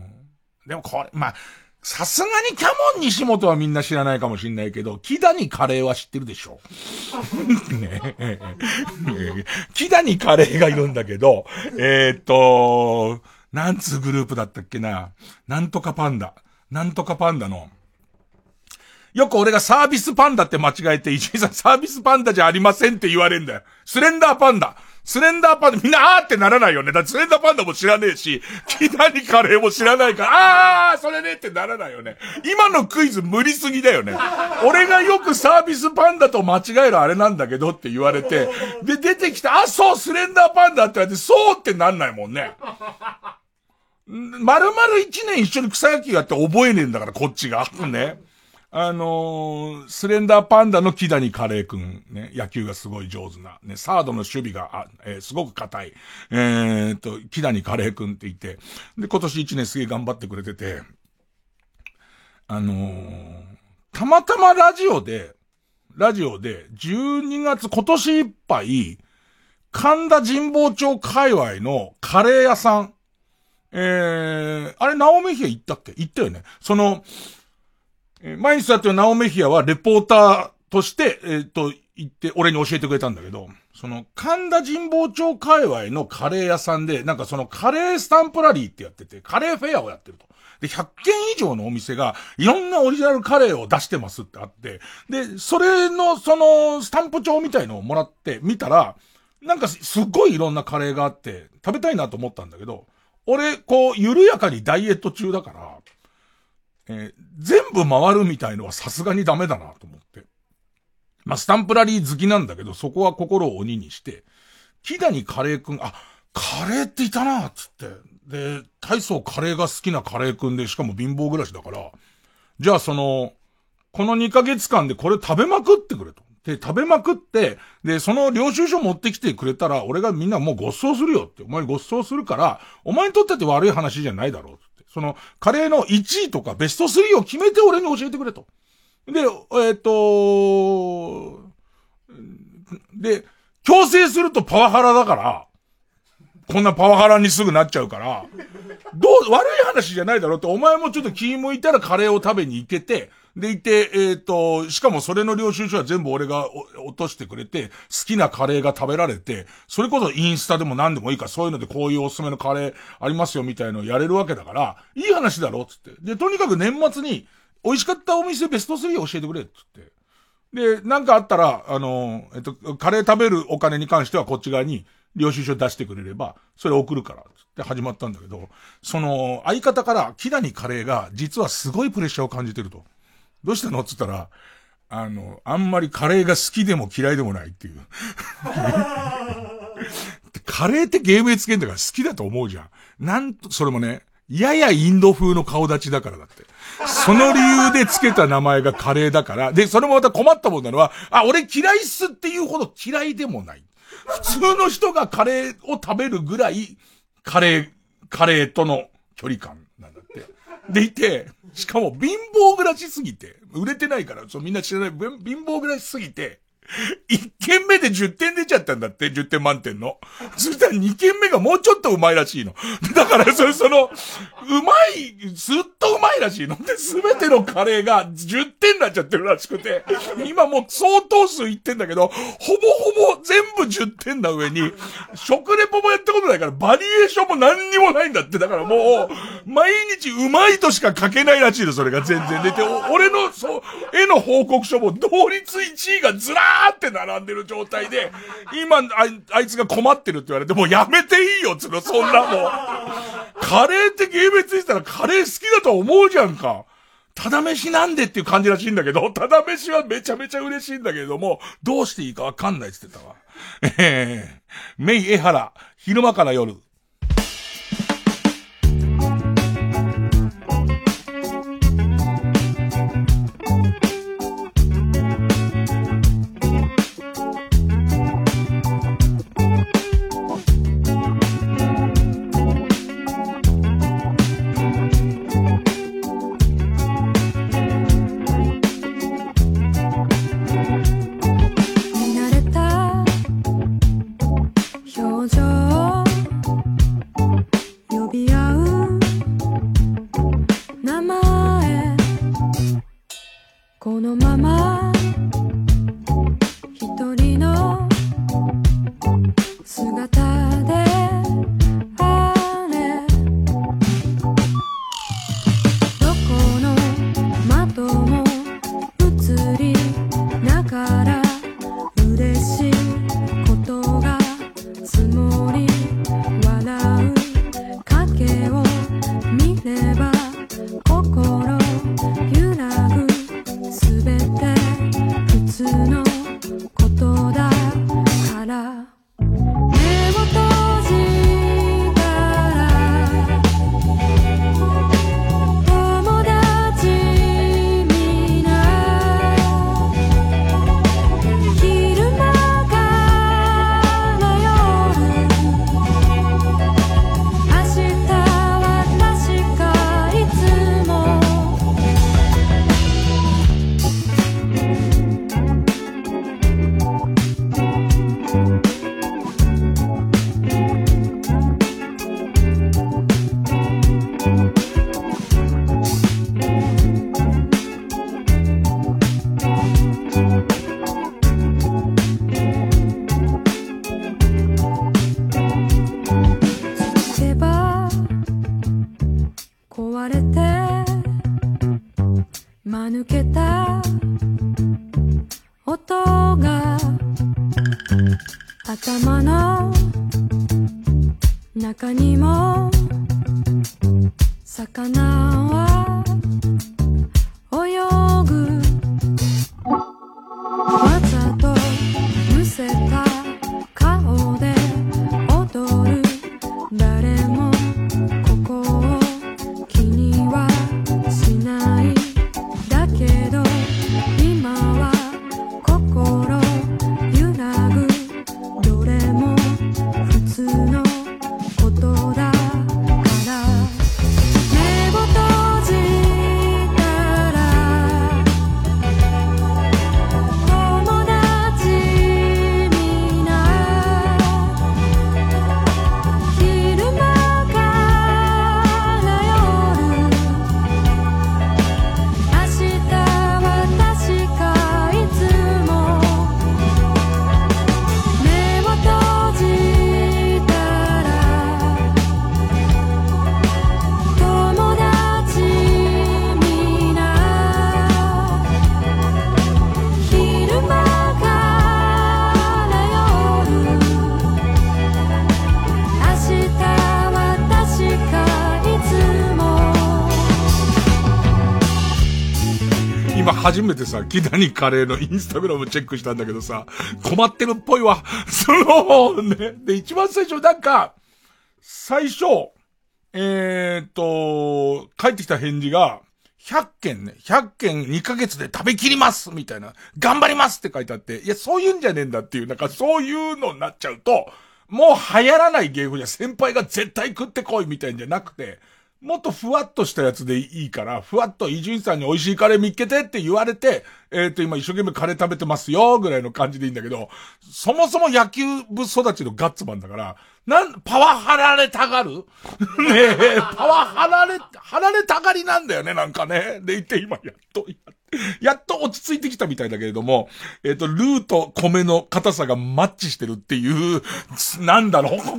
でもこれ、まあ、さすがにキャモン西本はみんな知らないかもしんないけど、木谷カレーは知ってるでしょ。ねえ、木谷カレーがいるんだけど、えー、っと、なんつうグループだったっけな。なんとかパンダ。なんとかパンダの、よく俺がサービスパンダって間違えて、石井さんサービスパンダじゃありませんって言われんだよ。スレンダーパンダ。スレンダーパンダ、みんなあーってならないよね。だってスレンダーパンダも知らねえし、キダニカレーも知らないから、あーそれねってならないよね。今のクイズ無理すぎだよね。俺がよくサービスパンダと間違えるあれなんだけどって言われて、で、出てきて、あ、そう、スレンダーパンダって言われて、そうってなんないもんね。丸々一年一緒に草野球やって覚えねえんだから、こっちが。ね。あのー、スレンダーパンダの木谷カレーくん、ね、野球がすごい上手な、ね、サードの守備が、あえー、すごく硬い、えー、と、木谷カレーくんって言って、で、今年一年すげえ頑張ってくれてて、あのー、たまたまラジオで、ラジオで、12月、今年いっぱい、神田神保町界隈のカレー屋さん、えー、あれ、ナオメヒア行ったっけ？行ったよね。その、え毎日だってナオメヒアはレポーターとして、えっ、と、言って、俺に教えてくれたんだけど、その、神田神保町界隈のカレー屋さんで、なんかそのカレースタンプラリーってやってて、カレーフェアをやってると。で、100件以上のお店が、いろんなオリジナルカレーを出してますってあって、で、それの、その、スタンプ帳みたいのをもらって、見たら、なんかすっごいいろんなカレーがあって、食べたいなと思ったんだけど、俺、こう、緩やかにダイエット中だから、えー、全部回るみたいのはさすがにダメだなと思って。まあ、スタンプラリー好きなんだけど、そこは心を鬼にして、木谷カレーくん、あ、カレーっていたなつって。で、大層カレーが好きなカレーくんで、しかも貧乏暮らしだから、じゃあその、この2ヶ月間でこれ食べまくってくれと。で、食べまくって、で、その領収書持ってきてくれたら、俺がみんなもうご馳走するよって。お前ご馳走するから、お前にとってって悪い話じゃないだろう。その、カレーの1位とかベスト3を決めて俺に教えてくれと。で、えっ、ー、と、で、強制するとパワハラだから、こんなパワハラにすぐなっちゃうから、どう、悪い話じゃないだろうって、お前もちょっと気向いたらカレーを食べに行けて、でいて、えっ、と、しかもそれの領収書は全部俺が落としてくれて、好きなカレーが食べられて、それこそインスタでも何でもいいから、そういうのでこういうおすすめのカレーありますよみたいのをやれるわけだから、いい話だろっつって。で、とにかく年末に、美味しかったお店ベスト3教えてくれっつって。で、なんかあったら、あの、えっと、カレー食べるお金に関してはこっち側に領収書出してくれれば、それ送るから、つって始まったんだけど、その、相方から、木谷カレーが、実はすごいプレッシャーを感じてると。どうしたの？っつったら、あの、あんまりカレーが好きでも嫌いでもないっていう。カレーって芸名つけんだから好きだと思うじゃん。なんと、それもね、ややインド風の顔立ちだからだって。その理由でつけた名前がカレーだから。で、それもまた困ったもんなのは、あ、俺嫌いっすっていうほど嫌いでもない。普通の人がカレーを食べるぐらい、カレー、カレーとの距離感なんだって。でいて、しかも貧乏暮らしすぎて、売れてないから、そうみんな知らない、貧乏暮らしすぎて、1軒目で10点出ちゃったんだって、10点満点の。そしたら2軒目がもうちょっとうまいらしいの。だから、それ、その、うまい、ずっとうまいらしいの。で、すべてのカレーが10点になっちゃってるらしくて、今もう相当数いってんだけど、ほぼほぼ全部10点な上に、食レポもやったことないから、バリエーションも何にもないんだって。だからもう、毎日うまいとしか書けないらしいの、それが全然出て、俺の、そう、絵の報告書も同率1位がずらーって並んでる状態で、今、あいあいつが困ってるって言われて、もうやめていいよ、つうの、そんなもう。カレーって芸名ついてたらカレー好きだと思うじゃんか。ただ飯なんでっていう感じらしいんだけど、ただ飯はめちゃめちゃ嬉しいんだけれども、どうしていいかわかんないって言ってたわ。ええメイエハラ、昼間から夜。中にも初めてさ、木谷カレーのインスタグラムチェックしたんだけどさ、困ってるっぽいわ。その、ね。で、一番最初なんか、最初、えー、っと、帰ってきた返事が、100件ね、100件2ヶ月で食べきりますみたいな、頑張りますって書いてあって、いや、そういうんじゃねえんだっていう、なんかそういうのになっちゃうと、もう流行らない芸風じゃ先輩が絶対食ってこいみたいんじゃなくて、もっとふわっとしたやつでいいから、ふわっと伊集院さんに美味しいカレー見っけてって言われて、えっ、ー、と今一生懸命カレー食べてますよ、ぐらいの感じでいいんだけど、そもそも野球部育ちのガッツマンだから、なん、パワハラれたがる？ねえ、パワハラれ、ハラれたがりなんだよね、なんかね。で言って今やっと、やっ やっと落ち着いてきたみたいだけれども、えっ、ー、と、ルーと米の硬さがマッチしてるっていう、なんだろう。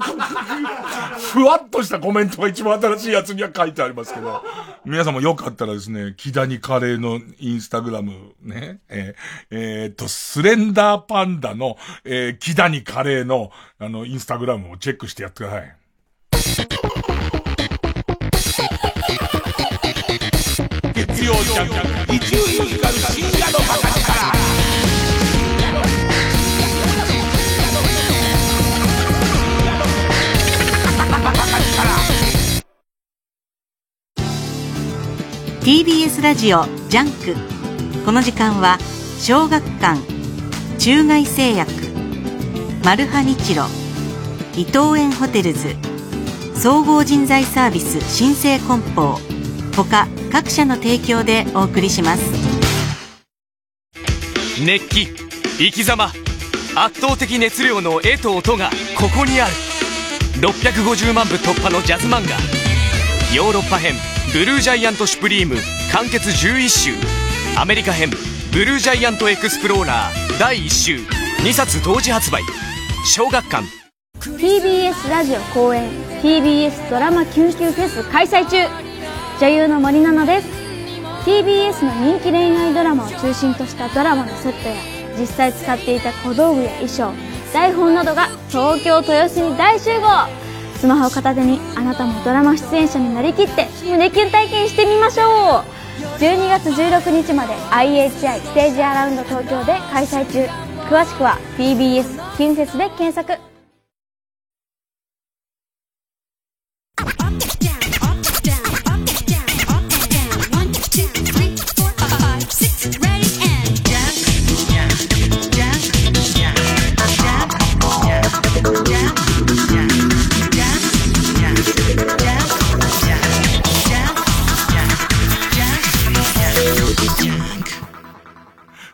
ふわっとしたコメントが一番新しいやつには書いてありますけど、皆さんもよかったらですね、木谷カレーのインスタグラムね、えー、えー、と、スレンダーパンダの、えー、木谷カレーの、あの、インスタグラムをチェックしてやってください。月曜ジャンク伊集院光深夜のバカ力 TBS ラジオジャンク。この時間は小学館中外製薬マルハニチロ伊藤園ホテルズ総合人材サービス新生梱包。他各社の提供でお送りします。熱気生き様圧倒的熱量の絵と音がここにある。650万部突破のジャズ漫画。ヨーロッパ編「ブルージャイアント・シュプリーム」完結11週。アメリカ編「ブルージャイアント・エクスプローラー」第1週。2冊同時発売。小学館。TBS ラジオ公演 TBS ドラマ救急フェス開催中女優の森七菜です。TBS の人気恋愛ドラマを中心としたドラマのセットや実際使っていた小道具や衣装台本などが東京豊洲に大集合。スマホ片手にあなたもドラマ出演者になりきって胸キュン体験してみましょう。12月16日まで IHI ステージアラウンド東京で開催中。詳しくは TBS キュンフェスで検索。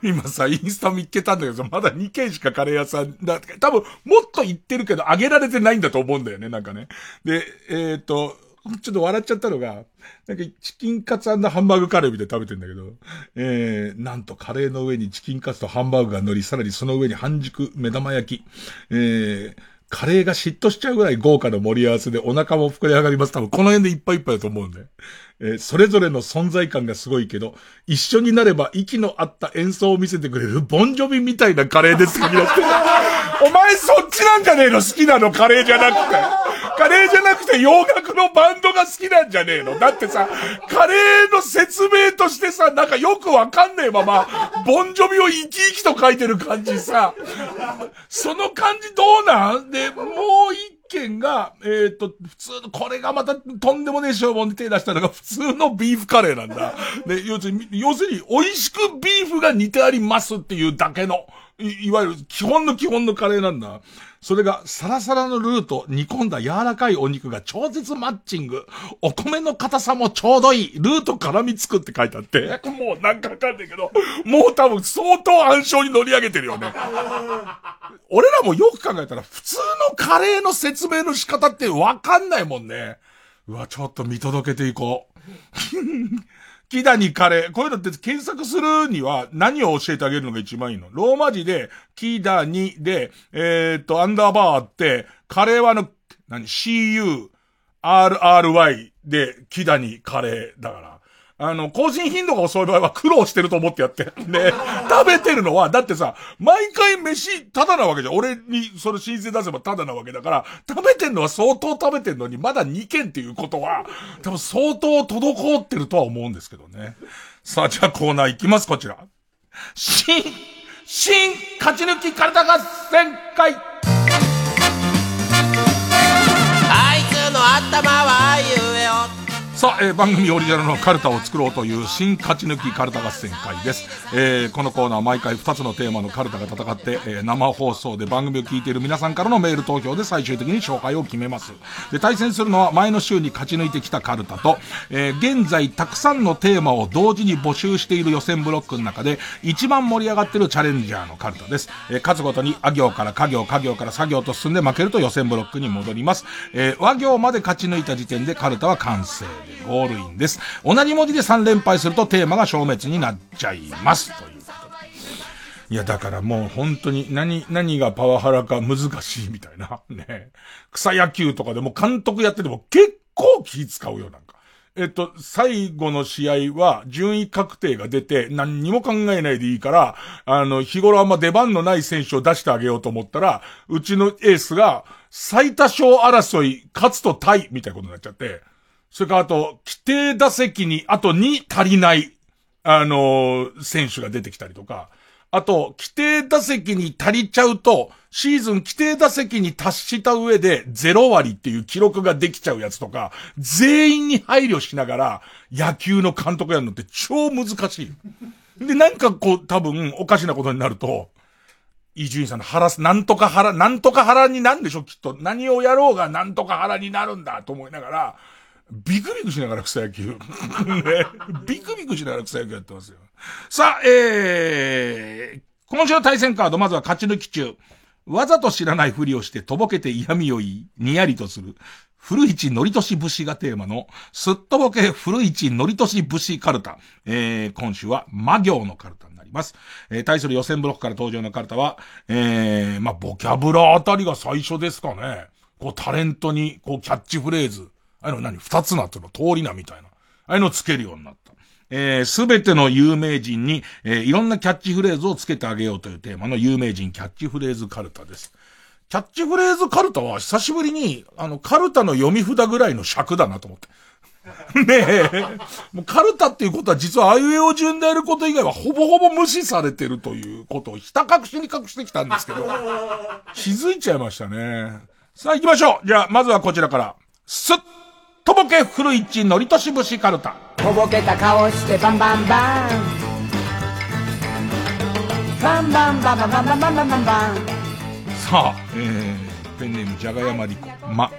今さ、インスタ見っけたんだけど、まだ2軒しかカレー屋さんだ、多分、もっと行ってるけど、あげられてないんだと思うんだよね、なんかね。で、えっ、と、ちょっと笑っちゃったのが、なんかチキンカツハンバーグカレーみたいに食べてんだけど、えー、なんとカレーの上にチキンカツとハンバーグが乗り、さらにその上に半熟目玉焼き、えー、カレーが嫉妬しちゃうぐらい豪華な盛り合わせでお腹も膨れ上がります。多分この辺でいっぱいいっぱいだと思うんで。えー、それぞれの存在感がすごいけど、一緒になれば息の合った演奏を見せてくれるボンジョビみたいなカレーですか皆さん。お前そっちなんじゃねえの？好きなの？カレーじゃなくて。カレーじゃなくて洋楽のバンドが好きなんじゃねえの？だってさ、カレーの説明としてさ、なんかよくわかんねえまま、ボンジョビを生き生きと書いてる感じさ、その感じどうなん？で、もう一件が、えっ、と、普通の、これがまたとんでもねえ消防に手出したのが普通のビーフカレーなんだ。で、要するに、要するに、美味しくビーフが似てありますっていうだけの、いいわゆる基本の基本のカレーなんだ。それがサラサラのルーと煮込んだ柔らかいお肉が超絶マッチング。お米の硬さもちょうどいい。ルーと絡みつくって書いてあって。もうなんかわかんないけど、もう多分相当暗証に乗り上げてるよね。俺らもよく考えたら普通のカレーの説明の仕方ってわかんないもんね。うわ、ちょっと見届けていこう。木谷カレー。こういうのって検索するには何を教えてあげるのが一番いいの？ローマ字で、木谷で、えー、っと、アンダーバーあって、カレーはあの、何 ?cu, rry で、木谷カレーだから。あの、更新頻度が遅い場合は苦労してると思ってやって。で、食べてるのは、だってさ、毎回飯ただなわけじゃん。俺にそれ申請出せばただなわけだから、食べてんのは相当食べてんのに、まだ2件っていうことは、多分相当滞ってるとは思うんですけどね。さあ、じゃあコーナー行きます、こちら。新、新、勝ち抜き体合戦会あいつの頭は言えよさあ、えー番組オリジナルのカルタを作ろうという新勝ち抜きカルタ合戦会です。えーこのコーナー毎回2つのテーマのカルタが戦って、えー生放送で番組を聞いている皆さんからのメール投票で最終的に勝敗を決めます。で、対戦するのは前の週に勝ち抜いてきたカルタと、えー現在たくさんのテーマを同時に募集している予選ブロックの中で一番盛り上がっているチャレンジャーのカルタです。えー勝つごとにあ行から家行、家行から作業と進んで負けると予選ブロックに戻ります。えー和行まで勝ち抜いた時点でカルタは完成ゴールインです。同じ文字で3連敗するとテーマが消滅になっちゃいます。ということで。いや、だからもう本当に何、何がパワハラか難しいみたいな。ね。草野球とかでも監督やってても結構気使うよ、なんか。えっと、最後の試合は順位確定が出て何にも考えないでいいから、あの、日頃あんま出番のない選手を出してあげようと思ったら、うちのエースが最多勝争い、勝つとタイみたいなことになっちゃって、それからあと、規定打席にあと2足りない、あのー選手が出てきたりとか、あと、規定打席に足りちゃうと、シーズン規定打席に達した上で0割っていう記録ができちゃうやつとか、全員に配慮しながら野球の監督やるのって超難しい。で、なんかこう多分おかしなことになると、伊集院さんの腹す、なんとか腹、なんとか腹になんでしょ、きっと。何をやろうがなんとか腹になるんだと思いながら、ビクビクしながら草野球。ね。ビクビクしながら草野球やってますよ。さあ、えー、今週の対戦カード、まずは勝ち抜き中。わざと知らないふりをしてとぼけて嫌味を言い、にやりとする。古市のりとし節がテーマの、すっとぼけ古市のりとし節カルタ。えー、今週は魔行のカルタになります。えー、対する予選ブロックから登場のカルタは、えー、まあ、ボキャブラあたりが最初ですかね。こう、タレントに、こう、キャッチフレーズ。あの何二つなっての通りなみたいな。ああいうのをつけるようになった。えす、べての有名人に、えーいろんなキャッチフレーズをつけてあげようというテーマの有名人キャッチフレーズカルタです。キャッチフレーズカルタは久しぶりに、あの、カルタの読み札ぐらいの尺だなと思って。ねえ。もうカルタっていうことは実はあいうえお順でやること以外はほぼほぼ無視されてるということをひた隠しに隠してきたんですけど、気づいちゃいましたね。さあ行きましょう。じゃあ、まずはこちらから。すっとぼけ古市のりとし節カルタ。とぼけた顔してバンバンバンバンバンバンバンバンバンバンバンバンバンさあ、えー、ペンネームじゃがやまりこ。ま、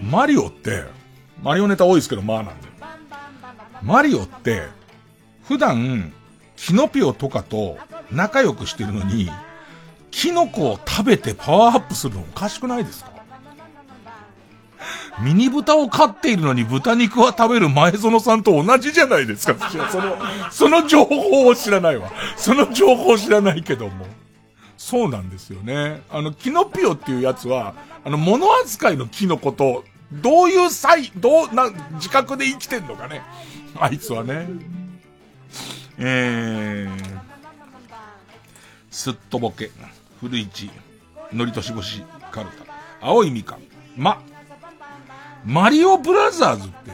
マリオって、マリオネタ多いですけど、まあなんで。マリオって、普段、キノピオとかと仲良くしてるのに、キノコを食べてパワーアップするのおかしくないですか？ミニ豚を飼っているのに豚肉は食べる前園さんと同じじゃないですか。私はその、その情報を知らないわ。その情報を知らないけども。そうなんですよね。あの、キノピオっていうやつは、あの、物扱いのキノコと、どういう際、どう、な、自覚で生きてんのかね。あいつはね。えー、すっとぼけ、古市、のりとしぼし、カルタ、青いみかん、ま、マリオブラザーズって、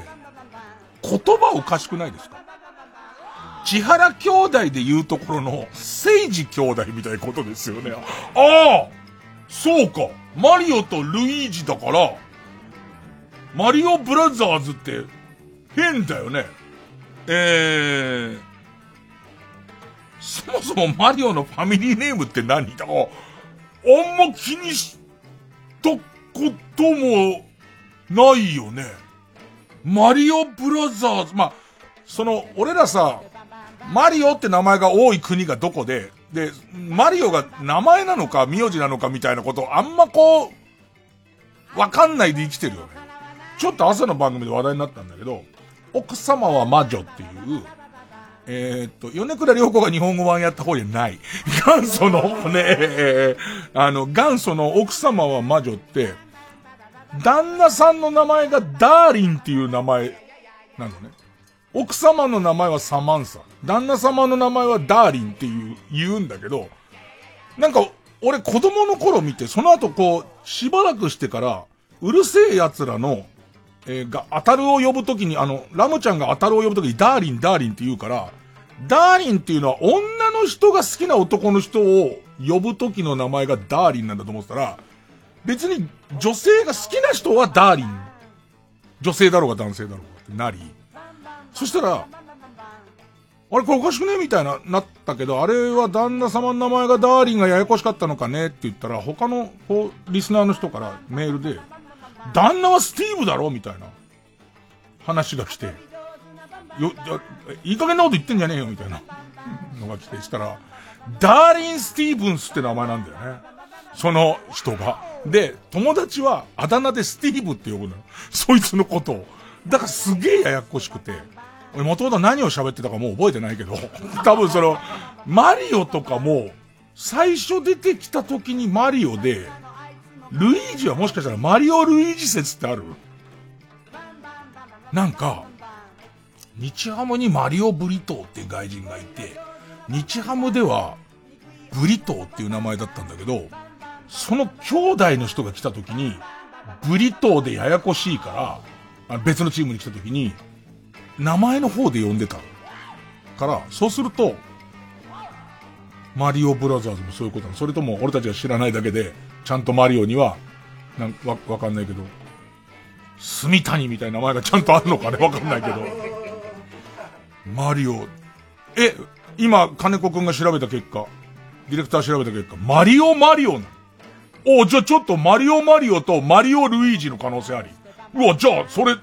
言葉おかしくないですか？千原兄弟で言うところの、聖治兄弟みたいなことですよね。ああそうかマリオとルイージだから、マリオブラザーズって、変だよね。えー、そもそもマリオのファミリーネームって何だ？あんま気にしたこともないよね。マリオブラザーズ、まあ、その、俺らさ、マリオって名前が多い国がどこで、で、マリオが名前なのか名字なのかみたいなことあんまこう、わかんないで生きてるよね。ちょっと朝の番組で話題になったんだけど、奥様は魔女っていう、えーっと、米倉涼子が日本語版やった方じゃない。元祖のね、あの、元祖の奥様は魔女って、旦那さんの名前がダーリンっていう名前なのね。奥様の名前はサマンサ。旦那様の名前はダーリンっていう、言うんだけど、なんか、俺子供の頃見て、その後こう、しばらくしてから、うる星やつらのえーが、あたるを呼ぶときに、あの、ラムちゃんがあたるを呼ぶときに、ダーリン、ダーリンって言うから、ダーリンっていうのは女の人が好きな男の人を呼ぶときの名前がダーリンなんだと思ってたら、別に女性が好きな人はダーリン。女性だろうが男性だろうがってなり。そしたら、あれこれおかしくねみたいな、なったけど、あれは旦那様の名前がダーリンがややこしかったのかね？って言ったら、他のこうリスナーの人からメールで、旦那はスティーブだろ？みたいな話が来て、よ、いいい加減なこと言ってんじゃねえよみたいなのが来て、したら、ダーリン・スティーブンスって名前なんだよね。その人が。で、友達はあだ名でスティーブって呼ぶのよ。そいつのことを。だからすげえややこしくて。俺元々何を喋ってたかもう覚えてないけど、多分その、マリオとかも、最初出てきた時にマリオで、ルイージはもしかしたらマリオ・ルイージ説ってある？なんか、日ハムにマリオ・ブリトーっていう外人がいて、日ハムでは、ブリトーっていう名前だったんだけど、その兄弟の人が来た時に、ブリトーでややこしいから、別のチームに来た時に、名前の方で呼んでた。から、そうすると、マリオブラザーズもそういうことなのそれとも俺たちが知らないだけで、ちゃんとマリオには、なんわ、わかんないけど、住谷みたいな名前がちゃんとあるのかね？わかんないけど。マリオ、え、今、金子くんが調べた結果、ディレクター調べた結果、マリオマリオな。おじゃあちょっとマリオマリオとマリオルイージの可能性あり。うわ、じゃあ、それ、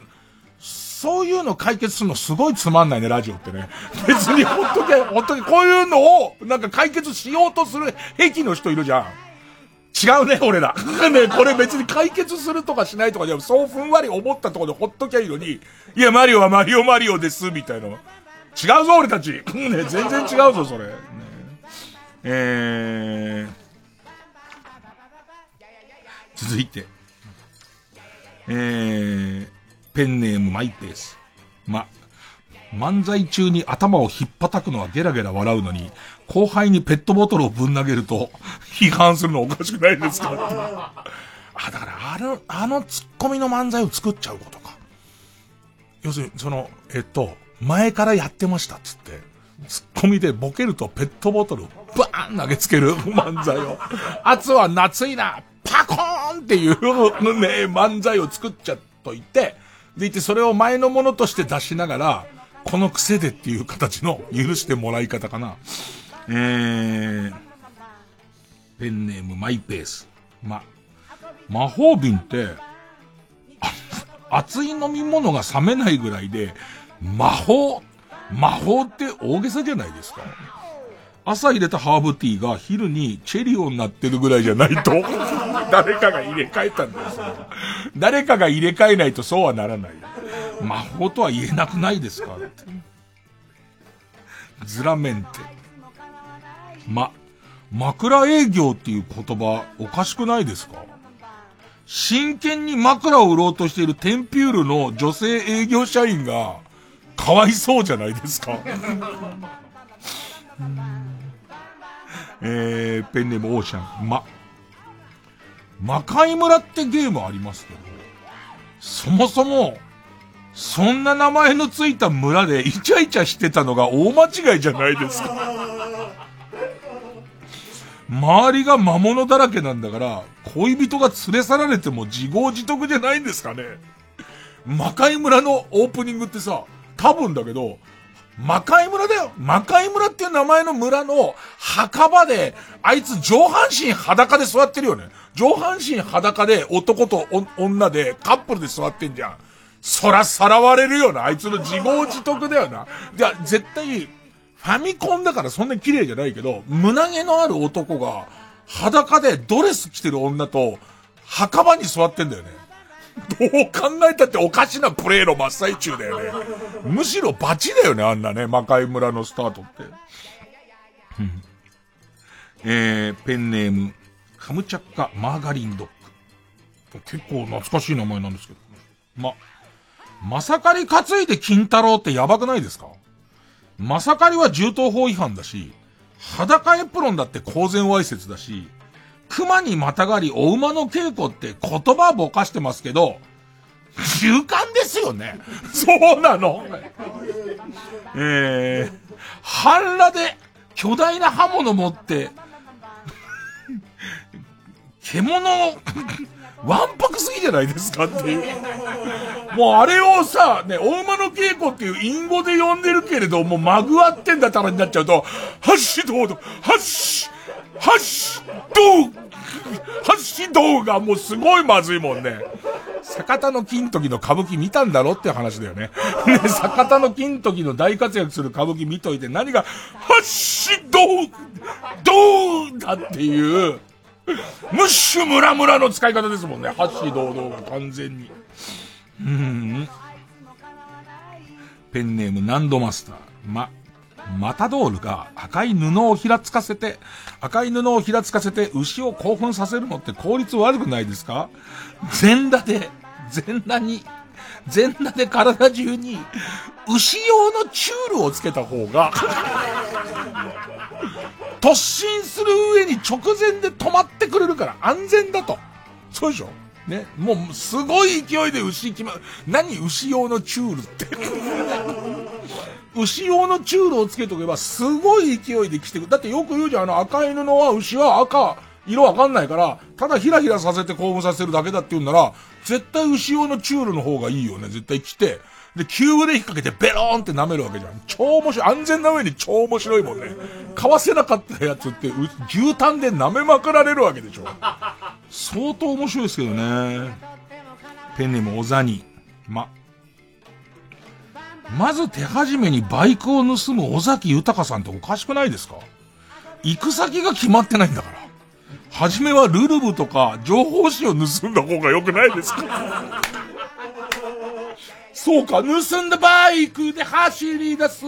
そういうの解決するのすごいつまんないね、ラジオってね。別にほっとけ、ほっとけ、こういうのを、なんか解決しようとする癖の人いるじゃん。違うね、俺ら。ね、これ別に解決するとかしないとかじゃ、そうふんわり思ったところでほっときゃいいのに、いや、マリオはマリオマリオです、みたいな。違うぞ、俺たち。ね、全然違うぞ、それ。ね、えー、続いて、えー、ペンネームマイペース。ま、漫才中に頭をひっぱたくのはゲラゲラ笑うのに、後輩にペットボトルをぶん投げると、批判するのおかしくないですか？あ、だからあの、あのツッコミの漫才を作っちゃうことか。要するに、その、えっと、前からやってましたっつって、ツッコミでボケるとペットボトルをバーン投げつける漫才を。あつは夏いな、パコーンっていうね、漫才を作っちゃっといて、でいてそれを前のものとして出しながら、この癖でっていう形の許してもらい方かな。えー、ペンネームマイペース。ま、魔法瓶って、熱い飲み物が冷めないぐらいで、魔法、魔法って大げさじゃないですか。朝入れたハーブティーが昼にチェリオになってるぐらいじゃないと、誰かが入れ替えたんですよ。誰かが入れ替えないとそうはならない。魔法とは言えなくないですかって。ズラメンテ。ま、枕営業っていう言葉おかしくないですか？真剣に枕を売ろうとしているテンピュールの女性営業社員がかわいそうじゃないですか えー、ペンネームオーシャン。ま、魔界村ってゲームありますけど、そもそも、そんな名前のついた村でイチャイチャしてたのが大間違いじゃないですか。周りが魔物だらけなんだから、恋人が連れ去られても自業自得じゃないんですかね。魔界村のオープニングってさ、多分だけど、魔界村だよ魔界村っていう名前の村の墓場で、あいつ上半身裸で座ってるよね。上半身裸で男と女でカップルで座ってんじゃん。そらさらわれるよな。あいつの自業自得だよな。じゃ絶対、ファミコンだからそんなに綺麗じゃないけど、胸毛のある男が、裸でドレス着てる女と、墓場に座ってんだよね。どう考えたっておかしなプレイの真っ最中だよね。むしろバチだよね、あんなね、魔界村のスタートって。えー、ペンネーム、カムチャッカマーガリンドッグ。結構懐かしい名前なんですけど。ま、まさかり担いで金太郎ってやばくないですか？まさかりは銃刀法違反だし、裸エプロンだって公然わいせつだし、熊にまたがりお馬の稽古って言葉ぼかしてますけど、習慣ですよね。そうなの。えー、半裸で巨大な刃物持って、獣をわんぱくすぎじゃないですかっていう。もうあれをさ、ね、大馬の稽古っていう隠語で呼んでるけれど、もうまぐわってんだったらになっちゃうと、ハッシュドード、ハッシュ、ハッシュドーハッシュドーがもうすごいまずいもんね。坂田の金時の歌舞伎見たんだろって話だよね。ね、坂田の金時の大活躍する歌舞伎見といて何が、ハッシュドードーだっていう、ムッシュムラムラの使い方ですもんね。ハッシー堂々が完全に。うん。ペンネームナンドマスター。ま、マタドールが赤い布をひらつかせて、赤い布をひらつかせて牛を興奮させるのって効率悪くないですか？全裸で、全裸に、全裸で体中に牛用のチュールをつけた方が突進する上に直前で止まってくれるから安全だと。そうでしょ？ね。もう、すごい勢いで牛決ま。何牛用のチュールって。牛用のチュールをつけとけば、すごい勢いで来てくる。だってよく言うじゃん、あの赤い布は牛は赤、色わかんないから、ただヒラヒラさせて興奮させるだけだって言うんなら、絶対牛用のチュールの方がいいよね。絶対来て。で、キューブで引っ掛けてベローンって舐めるわけじゃん。超面白い。安全な上に超面白いもんね。買わせなかったやつって、牛タンで舐めまくられるわけでしょ。相当面白いですけどね。ペンネーム小ザニ。ま。まず手始めにバイクを盗む尾崎豊さんっておかしくないですか？行く先が決まってないんだから。はじめはルルブとか情報誌を盗んだ方が良くないですか？そうか、盗んだバイクで走り出す。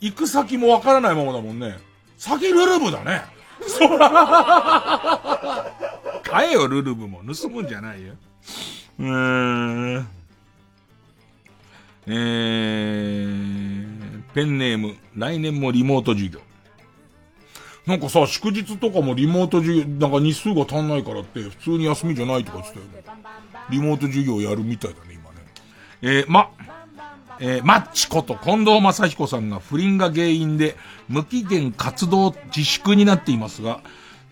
行く先もわからないままだもんね。先ルルブだね。そら。買えよ、ルルブも。盗むんじゃないよ。うーん。えー、ペンネーム、来年もリモート授業。なんかさ、祝日とかもリモート授業、なんか日数が足んないからって、普通に休みじゃないとか言ってたよね。リモート授業やるみたいだね、今ね。えー、ま、えー、マッチこと近藤正彦さんが不倫が原因で無期限活動自粛になっていますが、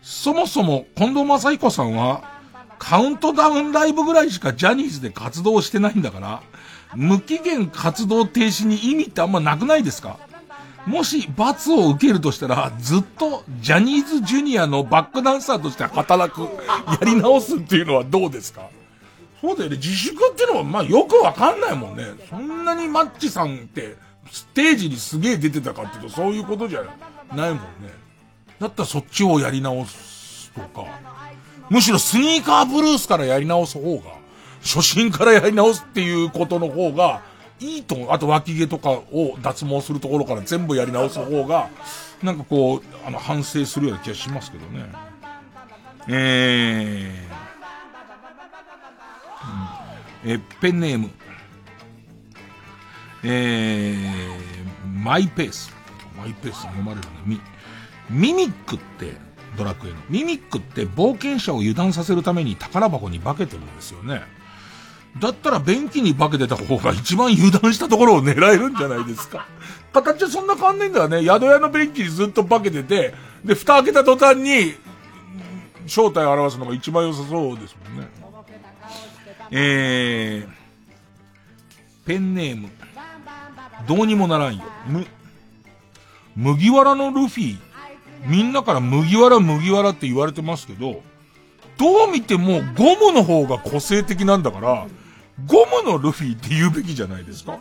そもそも近藤正彦さんはカウントダウンライブぐらいしかジャニーズで活動してないんだから、無期限活動停止に意味ってあんまなくないですか？もし罰を受けるとしたら、ずっとジャニーズジュニアのバックダンサーとして働く、やり直すっていうのはどうですか？そうだよね。自粛っていうのは、まあよくわかんないもんね。そんなにマッチさんって、ステージにすげえ出てたかっていうと、そういうことじゃないもんね。だったらそっちをやり直すとか、むしろスニーカーブルースからやり直す方が、初心からやり直すっていうことの方が、いいと思う。あと脇毛とかを脱毛するところから全部やり直す方が、なんかこう、あの、反省するような気がしますけどね。えー、えペンネーム、えー、マイペース。マイペース読まれるね。ミ、ミミックって、ドラクエの。ミミックって冒険者を油断させるために宝箱に化けてるんですよね。だったら便器に化けてた方が一番油断したところを狙えるんじゃないですか。形はそんな変わんないんだよね。宿屋の便器にずっと化けてて、で、蓋開けた途端に、正体を表すのが一番良さそうですもんね。えー、ペンネーム、どうにもならんよ。む、麦わらのルフィ、みんなから麦わら麦わらって言われてますけど、どう見てもゴムの方が個性的なんだから、ゴムのルフィって言うべきじゃないですか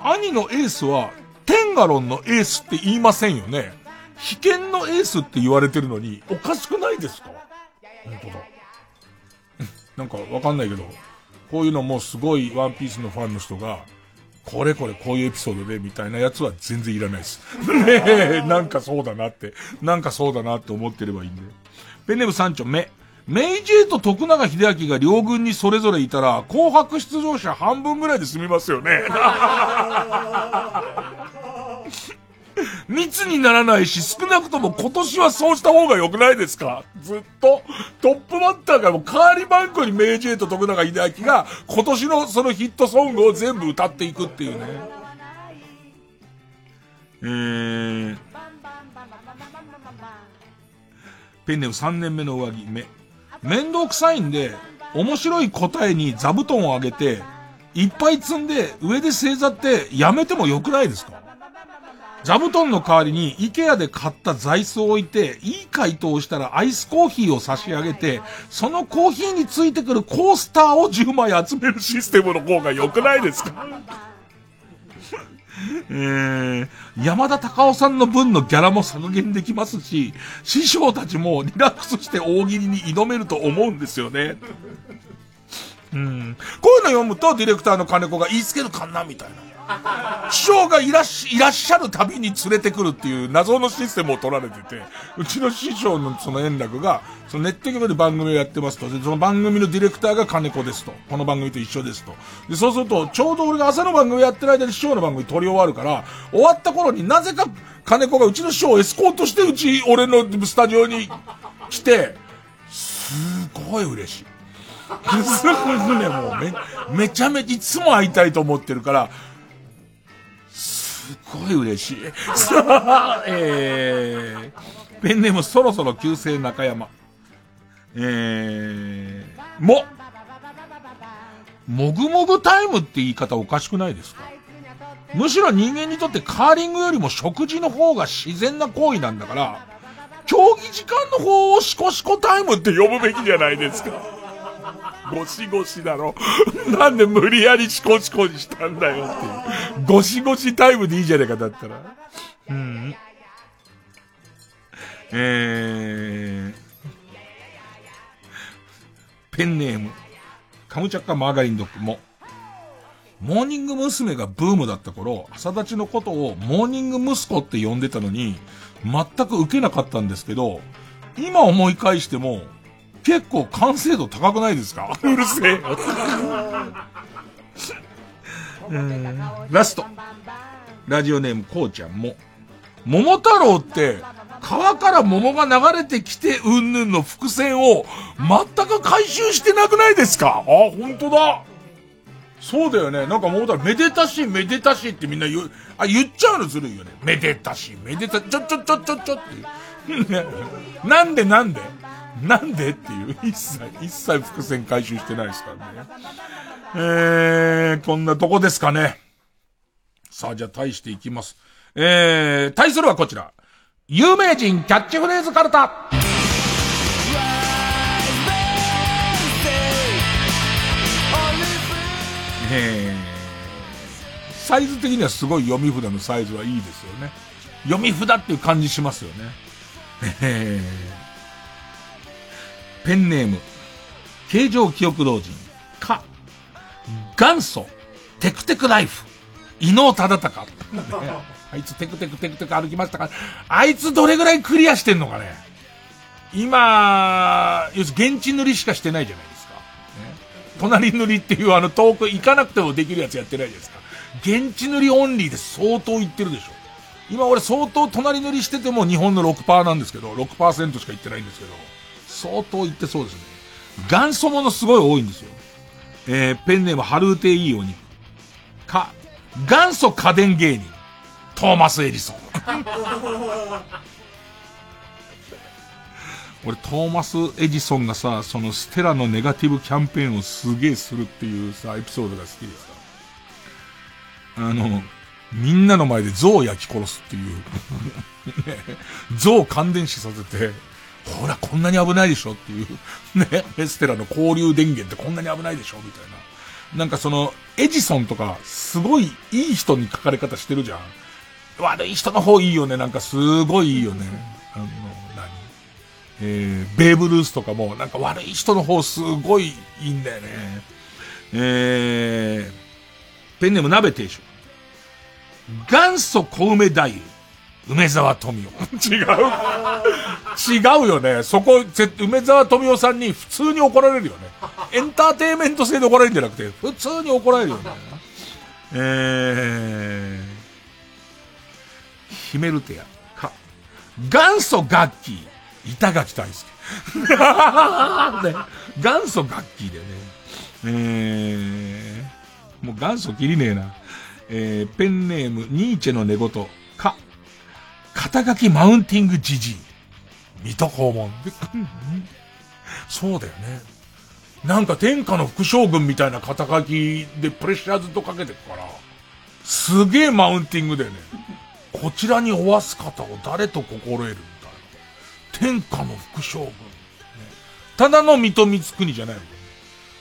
兄のエースは、テンガロンのエースって言いませんよね。危険のエースって言われてるのに、おかしくないですか？本当だ。なんかわかんないけど、こういうのもすごいワンピースのファンの人が、これこれこういうエピソードでみたいなやつは全然いらないです。ねえ、なんかそうだなって、なんかそうだなって思ってればいいんで。ペンネム三丁目。メイジェイと徳永秀明が両軍にそれぞれいたら、紅白出場者半分ぐらいで済みますよね。密にならないし、少なくとも今年はそうした方が良くないですか？ずっと、トップバッターがもうカーリバンコに明治エと徳永秀明が、今年のそのヒットソングを全部歌っていくっていうね。えー、ペンネム3年目の上着、め、面倒くさいんで、面白い答えに座布団をあげて、いっぱい積んで上で正座ってやめてもよくないですか？座布団の代わりに、イケアで買った座椅子を置いて、いい回答をしたらアイスコーヒーを差し上げて、そのコーヒーについてくるコースターを10枚集めるシステムの方が良くないですか？えー、山田隆夫さんの分のギャラも削減できますし、師匠たちもリラックスして大喜利に挑めると思うんですよね。うん。こういうの読むとディレクターの金子が言いつけるかなみたいな。師匠がいらっし、いらっしゃるたびに連れてくるっていう謎のシステムを取られてて、うちの師匠のその円楽が、そのネット局で番組をやってますと、で、その番組のディレクターが金子ですと。この番組と一緒ですと。で、そうすると、ちょうど俺が朝の番組やってる間に師匠の番組撮り終わるから、終わった頃になぜか金子がうちの師匠をエスコートしてうち、俺のスタジオに来て、すごい嬉しい。すごいね、もうめ、めちゃめちゃいつも会いたいと思ってるから、すごい嬉しい。さあ、えー、ペンネームそろそろ旧姓中山。えー、も、もぐもぐタイムって言い方おかしくないですか？むしろ人間にとってカーリングよりも食事の方が自然な行為なんだから、競技時間の方をシコシコタイムって呼ぶべきじゃないですか。ゴシゴシだろ。なんで無理やりシコシコにしたんだよっていう。ゴシゴシタイムでいいじゃねえか、だったら。うん。えー、ペンネーム、カムチャッカマーガリンドッグも、モーニング娘。がブームだった頃、朝立ちのことをモーニング息子って呼んでたのに、全く受けなかったんですけど、今思い返しても、結構完成度高くないですか？うるせえよ。ラスト。ラジオネームこうちゃんも。桃太郎って、川から桃が流れてきてうんぬんの伏線を全く回収してなくないですか？あ、本当だ。そうだよね。なんか桃太郎、めでたし、めでたしってみんな言う、あ、言っちゃうのずるいよね。めでたし、めでた、ちょちょちょちょちょって。なんでなんで？なんでっていう、一切、一切伏線回収してないですからね。えー、こんなとこですかね。さあ、じゃあ、対していきます。えー、対するはこちら。有名人キャッチフレーズカルタ。えー、サイズ的にはすごい読み札のサイズはいいですよね。読み札っていう感じしますよね。えーペンネーム、形状記憶老人、か、元祖、テクテクライフ、伊能忠敬。あいつテクテクテクテク歩きましたかあいつどれぐらいクリアしてんのかね今、要するに現地塗りしかしてないじゃないですか。ね、隣塗りっていうあの遠く行かなくてもできるやつやってないですか。現地塗りオンリーで相当いってるでしょ。今俺相当隣塗りしてても日本の6%なんですけど、6%しかいってないんですけど。相当言ってそうですね。元祖ものすごい多いんですよ。えー、ペンネーム、ハルーテイーオニ。か、元祖家電芸人、トーマス・エジソン。俺、トーマス・エジソンがさ、そのステラのネガティブキャンペーンをすげえするっていうさ、エピソードが好きでさ。あの、みんなの前で象を焼き殺すっていう。象を感電死させて、ほら、こんなに危ないでしょっていう、ね、エステラの交流電源ってこんなに危ないでしょみたいな。なんかその、エジソンとか、すごいいい人に書かれ方してるじゃん。悪い人の方いいよね。なんかすごいいいよね。あの、何？えー、ベーブ・ルースとかも、なんか悪い人の方すごいいいんだよね。えー、ペンネーム鍋亭主。元祖小梅太夫。梅沢富美男。違う。違うよね。そこ、梅沢富美男さんに普通に怒られるよね。エンターテイメント性で怒られるんじゃなくて、普通に怒られるよね。えーヒメルテア。か、元祖楽器、板垣大輔。ね、元祖楽器でね。えー、もう元祖切りねえな。えー、ペンネーム、ニーチェの寝言。肩書きマウンティングジジイ。水戸黄門。そうだよね。なんか天下の副将軍みたいな肩書きでプレッシャーずっとかけてるから、すげえマウンティングだよね。こちらにおわす方を誰と心得るみたいな。天下の副将軍。ね、ただの水戸光国じゃないの。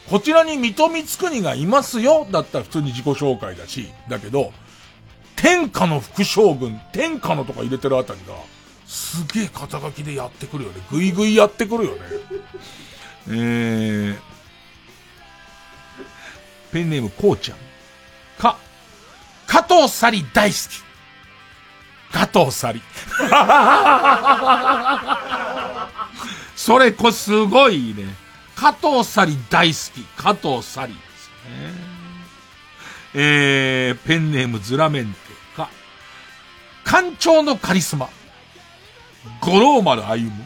こちらに水戸光国がいますよだったら普通に自己紹介だし、だけど、天下の副将軍、天下のとか入れてるあたりが、すげえ肩書きでやってくるよね。ぐいぐいやってくるよね。えー、ペンネームこうちゃん。か、加藤サリ大好き。加藤サリ。それこすごいね。加藤サリ大好き。加藤サリですね。えー、ペンネームズラメンテか、艦長のカリスマ。五郎丸歩む。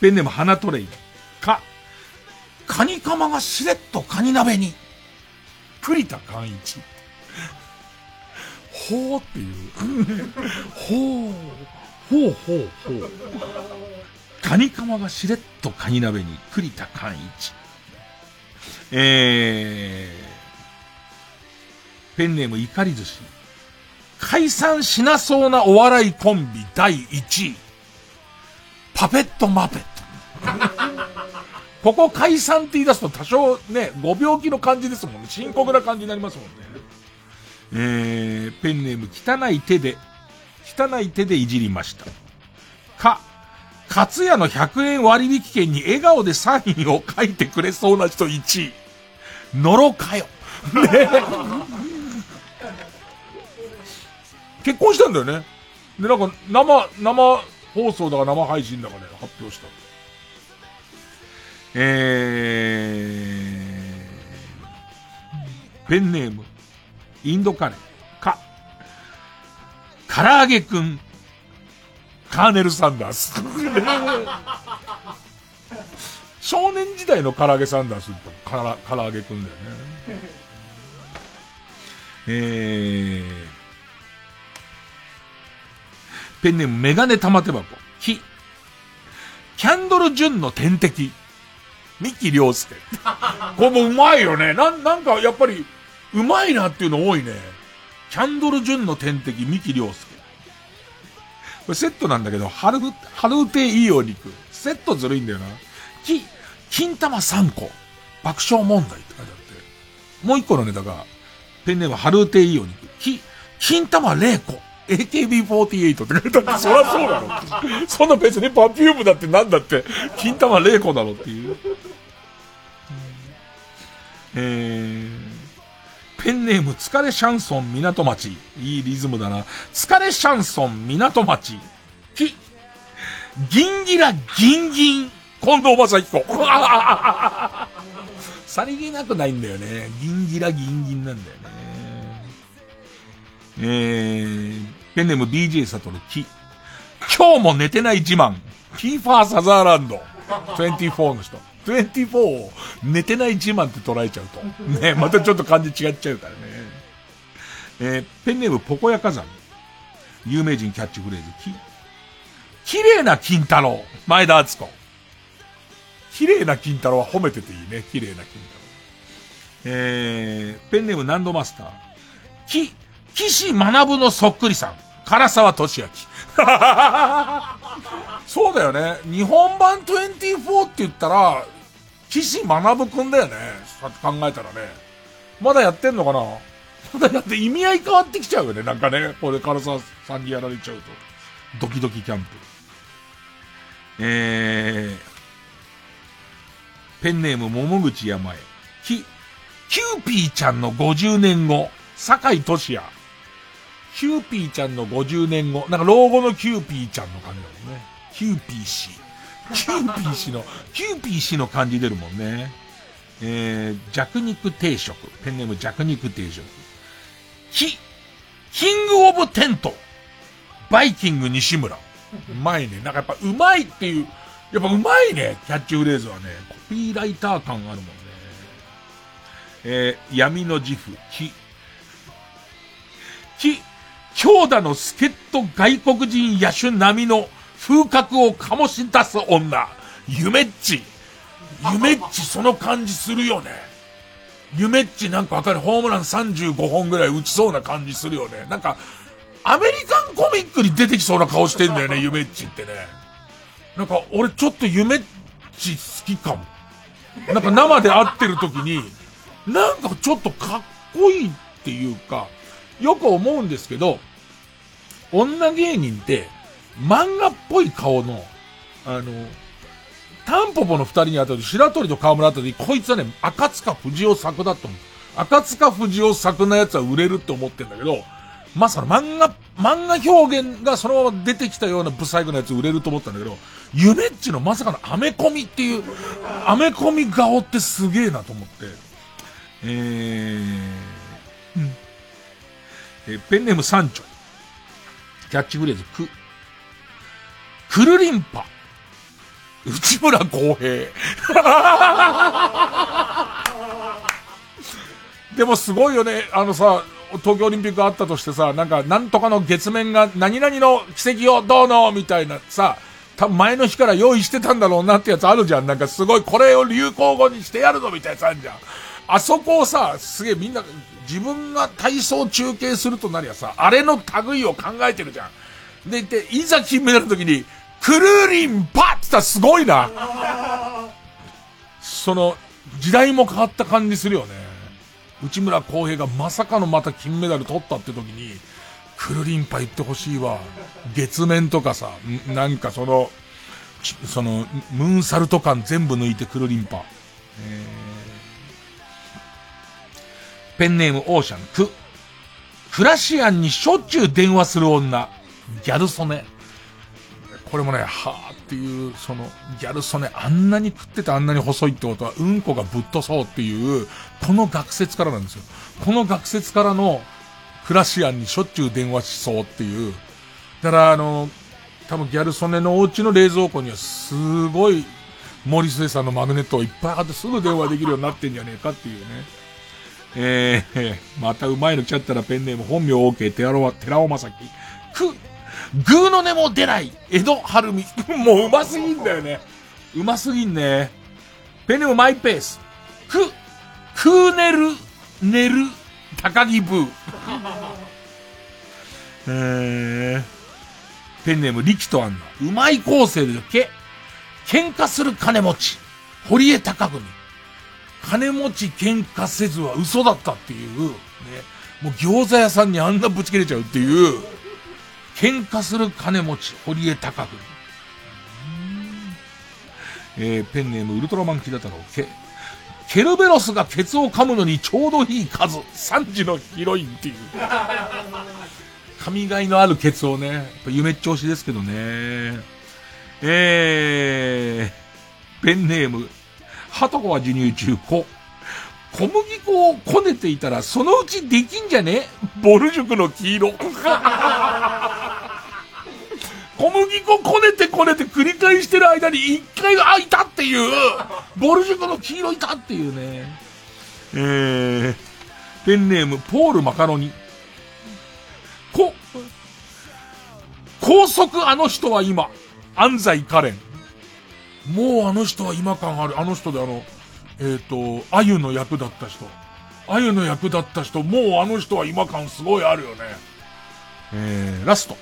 ペンネーム花トレイ。か、カニカマがしれっとカニ鍋に。栗田寛一。ほうっていう。ほう。ほうほうほう。カニカマがしれっとカニ鍋に栗田寛一。えー、ペンネーム怒り寿司。解散しなそうなお笑いコンビ第1位。パペットマペット。ここ解散って言い出すと多少ね、ご病気の感じですもんね。深刻な感じになりますもんね。えー、ペンネーム汚い手で、汚い手でいじりました。か、かつやの100円割引券に笑顔でサインを書いてくれそうな人1位。のろかよ。ね結婚したんだよね。で、なんか、生、生放送だか生配信だかね、発表した。えー、ペンネーム、インドカレー、か、唐揚げくん、カーネル・サンダース。少年時代の唐揚げサンダースから唐揚げくんだよね。えー、ペンネームメガネ玉手箱。キ。キャンドル・ジュンの天敵。三木亮介。これもうまいよね。なん、なんかやっぱり、うまいなっていうの多いね。キャンドル・ジュンの天敵、三木亮介。これセットなんだけど、春、春亭いいお肉。セットずるいんだよな。き、金玉3個。爆笑問題って書いてあって。もう一個のネタが、ペンネーム春亭いいお肉。き、金玉0個。AKB48 って書いてあって、そりゃそうだろ。そんな別にパフュームだってなんだって、金玉0個だろっていう。えー、ペンネーム、疲れシャンソン港町。いいリズムだな。疲れシャンソン港町。き、ギンギラギンギン、近藤正彦。さりげなくないんだよね。ギンギラギンギンなんだよね。えー、ペンネーム BJ サトル、き、今日も寝てない自慢。キーファーサザーランド。24の人。24を寝てない自慢って捉えちゃうと。ね、またちょっと感じ違っちゃうからね。えー、ペンネームポコヤ火山。有名人キャッチフレーズ、き、綺麗な金太郎。前田敦子。綺麗な金太郎は褒めてていいね。綺麗な金太郎。えー、ペンネームナンドマスター。き、岸学のそっくりさん。唐沢俊明。そうだよね。日本版24って言ったら、岸学くんだよね。考えたらね。まだやってんのかな？まだやって意味合い変わってきちゃうよね。なんかね。これ唐沢さんにやられちゃうと。ドキドキキャンプ。えー、ペンネーム桃口山へ。き、キューピーちゃんの50年後。坂井俊也。キューピーちゃんの50年後。なんか老後のキューピーちゃんの感じだもんね。キューピー氏。キューピー氏の、キューピー氏の感じ出るもんね。えー、弱肉定食。ペンネーム弱肉定食。キ、キングオブテント。バイキング西村。うまいね。なんかやっぱうまいっていう、やっぱうまいね。キャッチフレーズはね。コピーライター感あるもんね。えー、闇の自負、キ。キ、強打の助っ人外国人野手並みの風格を醸し出す女。夢っち。夢っちその感じするよね。夢っちなんかわかる？ホームラン35本ぐらい打ちそうな感じするよね。なんか、アメリカンコミックに出てきそうな顔してんだよね、夢っちってね。なんか、俺ちょっと夢っち好きかも。なんか生で会ってる時に、なんかちょっとかっこいいっていうか、よく思うんですけど、女芸人って漫画っぽい顔の、あの、タンポポの二人に当たる白鳥と河村あたり、こいつはね、赤塚藤尾作だと思う。赤塚藤尾作のやつは売れるって思ってんだけど、まさか漫画、漫画表現がそのまま出てきたようなブサイクなやつ売れると思ったんだけど、ゆめっちのまさかのアメコミっていう、アメコミ顔ってすげえなと思って。えー、えペンネーム三丁。キャッチフレーズ、く、くるりんぱ。内村航平。でもすごいよね。あのさ、東京オリンピックあったとしてさ、なんか、なんとかの月面が何々の奇跡をどうの？みたいなさ、多分前の日から用意してたんだろうなってやつあるじゃん。なんかすごいこれを流行語にしてやるぞみたいなやつあるじゃん。あそこをさ、すげえみんな、自分が体操中継するとなりゃさ、あれの類を考えてるじゃん。で、で、いざ金メダルの時に、クルーリンパッって言ったらすごいな。その、時代も変わった感じするよね。内村航平がまさかのまた金メダル取ったって時に、クルリンパ言ってほしいわ。月面とかさ、なんかその、その、ムーンサルト感全部抜いてクルリンパ。えー、ペンネームオーシャン、ク。クラシアンにしょっちゅう電話する女。ギャル曽根。これもね、はーっていう、その、ギャル曽根、あんなに食っててあんなに細いってことは、うんこがぶっとそうっていう、この学説からなんですよ。この学説からの、クラシアンにしょっちゅう電話しそうっていう。だからあの、多分ギャル曽根のお家の冷蔵庫にはすごい、森末さんのマグネットがいっぱいあってすぐ電話できるようになってんじゃねえかっていうね。えー、またうまいの来ちゃったらペンネーム本名 OK、寺尾、寺尾正樹。く、グーの音も出ない、江戸春美。もううますぎんだよね。うますぎんね。ペンネームマイペース。く、クーネル、ネル、高木ブー。えー、ペンネーム力とあんな。うまい構成でけ、喧嘩する金持ち。堀江貴文。金持ち喧嘩せずは嘘だったっていう、ね。もう餃子屋さんにあんなぶち切れちゃうっていう、喧嘩する金持ち、堀江貴文。えー、ペンネームウルトラマンキダ太郎、け、ケルベロスがケツを噛むのにちょうどいい数、3時のヒロインっていう。神がいのあるケツをね、やっぱ夢っちょしですけどね。えー、ペンネーム、ハトコは授乳中、小。小麦粉をこねていたら、そのうちできんじゃね？ボル塾の黄色。小麦粉こねてこねて繰り返してる間に一回あ、いたっていう、ボル塾の黄色いたっていうね。えー、ペンネーム、ポールマカロニ。こ、高速あの人は今、安西カレン。もうあの人は今感ある。あの人であの、えっ、ー、と、あゆの役だった人。あゆの役だった人、もうあの人は今感すごいあるよね。えー、ラスト。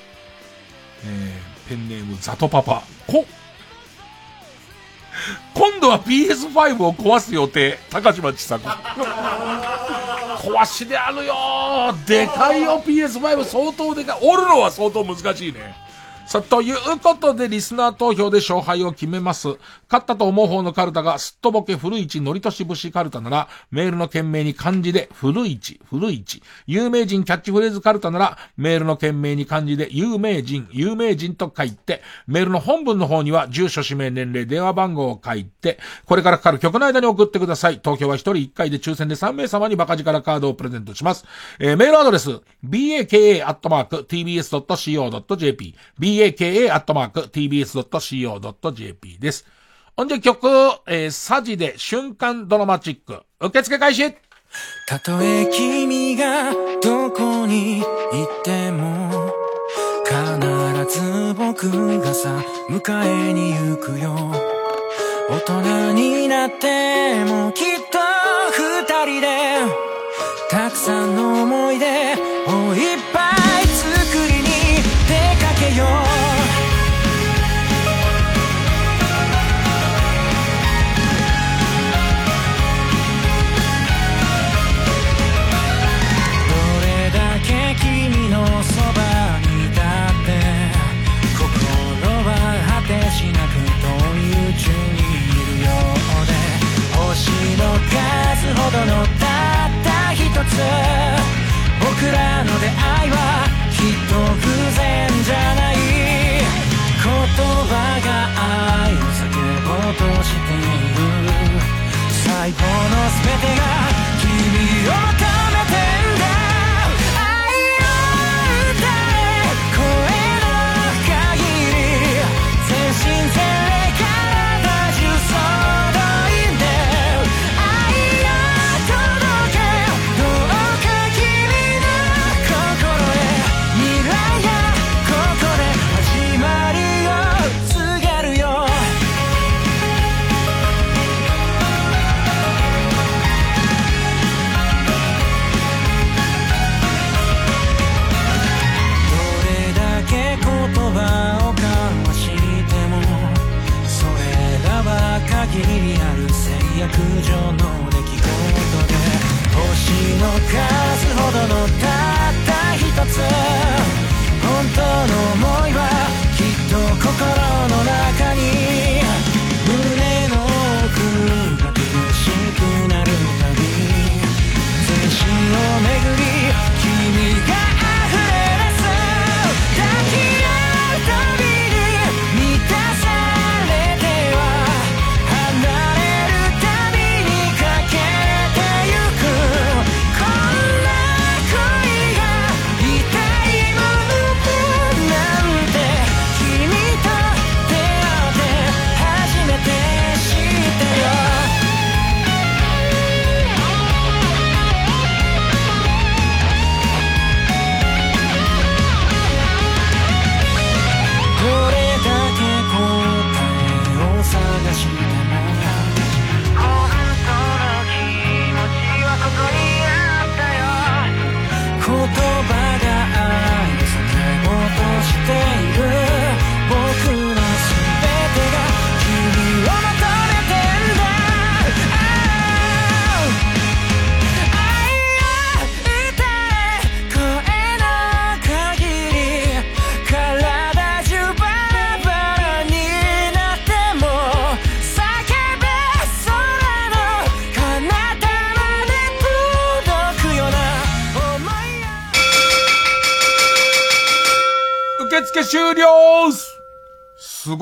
えー、ペンネームザトパパ。こ、今度は PS5 を壊す予定。高島千佐子。壊しであるよでかいよ PS5 相当でかい。折るのは相当難しいね。さあ、ということで、リスナー投票で勝敗を決めます。勝ったと思う方のカルタが、すっとぼけ古市のりとし節カルタなら、メールの件名に漢字で、古市、古市。有名人キャッチフレーズカルタなら、メールの件名に漢字で、有名人、有名人と書いて、メールの本文の方には、住所、氏名、年齢、電話番号を書いて、これからかかる曲の間に送ってください。投票は1人1回で抽選で3名様にバカ力カードをプレゼントします。えー、メールアドレス、baka.tbs.co.jp、baka.tbs.co.jp です。ほんで曲、えー、サジで瞬間ドラマチック。受付開始たとえ君がどこに行っても必ず僕がさ迎えに行くよ大人になってもきっと二人でたくさんの思い出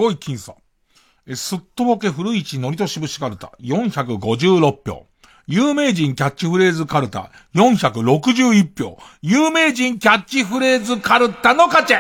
ごい僅差。え、すっとぼけ古市のりとしぶしカルタ、456票。有名人キャッチフレーズカルタ、461票。有名人キャッチフレーズカルタの勝ち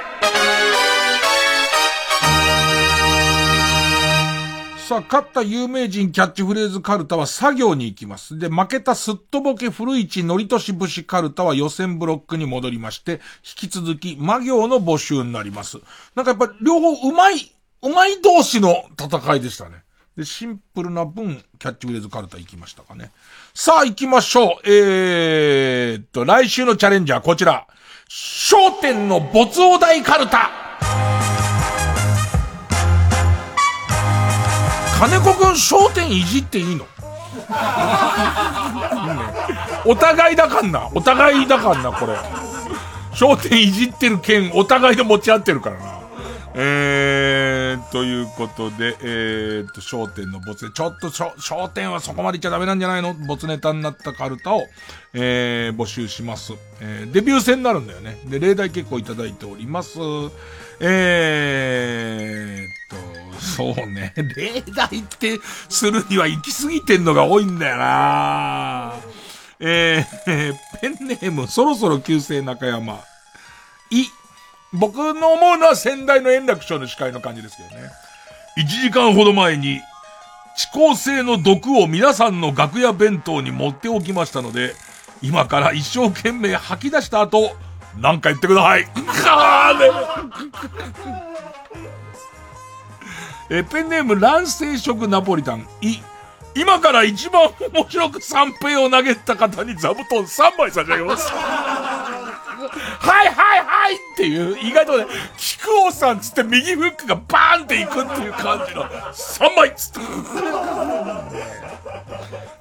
さあ、勝った有名人キャッチフレーズカルタは作業に行きます。で、負けたすっとぼけ古市のりとし節カルタは予選ブロックに戻りまして、引き続き魔行の募集になります。なんかやっぱ両方うまい、うまい同士の戦いでしたね。で、シンプルな分、キャッチフレーズカルタ行きましたかね。さあ、行きましょう。えーっと、来週のチャレンジャーこちら。商店の没お題カルタ金子くん商店いじっていいの？お互いだかんな。お互いだかんな、これ。商店いじってる件、お互いで持ち合ってるからな。えー、ということで、えーと、焦点の没ネちょっと、焦点はそこまで言っちゃダメなんじゃないの？没ネタになったカルタを、えー、募集します。えー、デビュー戦になるんだよね。で、例題結構いただいております。えーと、そうね。例題ってするには行き過ぎてんのが多いんだよなえー、ペンネーム、そろそろ旧姓中山。い、僕の思うのは先代の円楽師匠の司会の感じですけどね。1時間ほど前に、遅効性の毒を皆さんの楽屋弁当に持っておきましたので、今から一生懸命吐き出した後、なんか言ってください。かーね え、ペンネーム卵性食ナポリタン。い、今から一番面白く三平を投げた方に座布団3枚差し上げます。はいはいはいっていう、意外とね、菊王さんつって右フックがバーンっていくっていう感じの、3枚つって。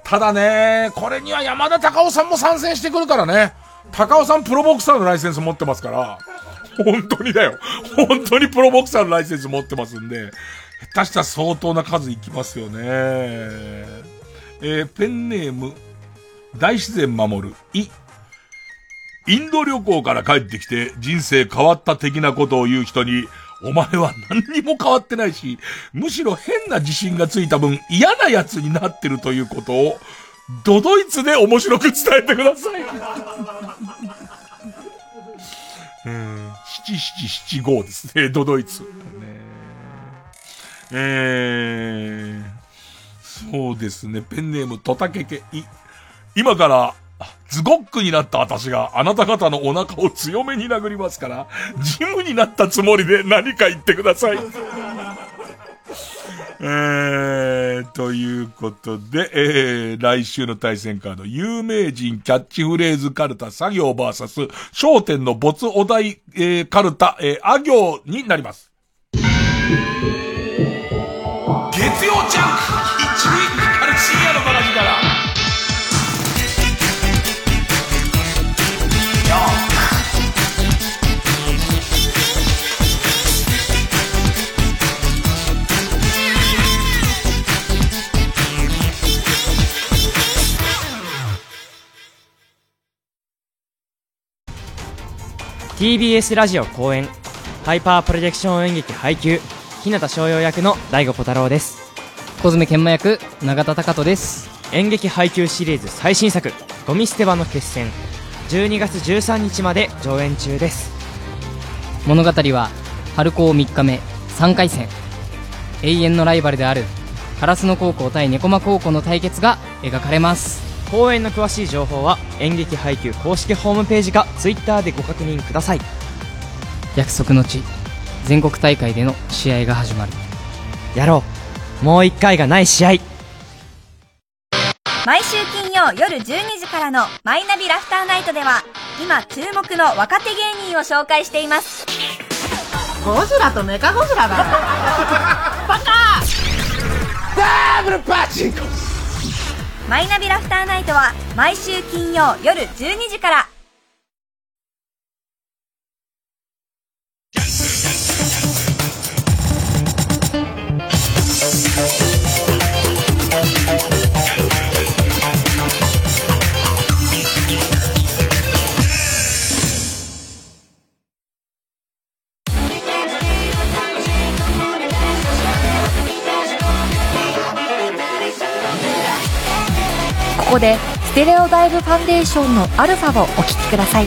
ただね、これには山田隆夫さんも参戦してくるからね。高尾さんプロボクサーのライセンス持ってますから、本当にだよ。本当にプロボクサーのライセンス持ってますんで、下手したら相当な数いきますよね。えー、ペンネーム、大自然守る、い、インド旅行から帰ってきて人生変わった的なことを言う人に、お前は何にも変わってないし、むしろ変な自信がついた分嫌な奴になってるということを、ドドイツで面白く伝えてください。七七七五ですね、ドドイツ。ね、えー、そうですね、ペンネームトタケケ、い、今からズゴックになった私があなた方のお腹を強めに殴りますから、ジムになったつもりで何か言ってください。えー、ということで、えー、来週の対戦カード、有名人キャッチフレーズカルタ作業バーサス、焦点の没お題、えー、カルタ、えー、あ行になります。月曜 TBS ラジオ公演ハイパープロジェクション演劇配給日向翔陽役の大悟小太郎です。小爪研磨役永田貴人です。演劇配給シリーズ最新作「ゴミ捨て場の決戦」12月13日まで上演中です。物語は春高3日目3回戦。永遠のライバルである烏野高校対猫間高校の対決が描かれます公演の詳しい情報は演劇配給公式ホームページか Twitter でご確認ください。約束の地全国大会での試合が始まる。やろう。もう一回がない試合。毎週金曜夜12時からの「マイナビラフターナイト」では今注目の若手芸人を紹介しています。ゴジラとメカゴジラだ バカダブルパチンコマイナビラフターナイトは毎週金曜夜12時からテレオダイブファンデーションのアルファをお聴きください。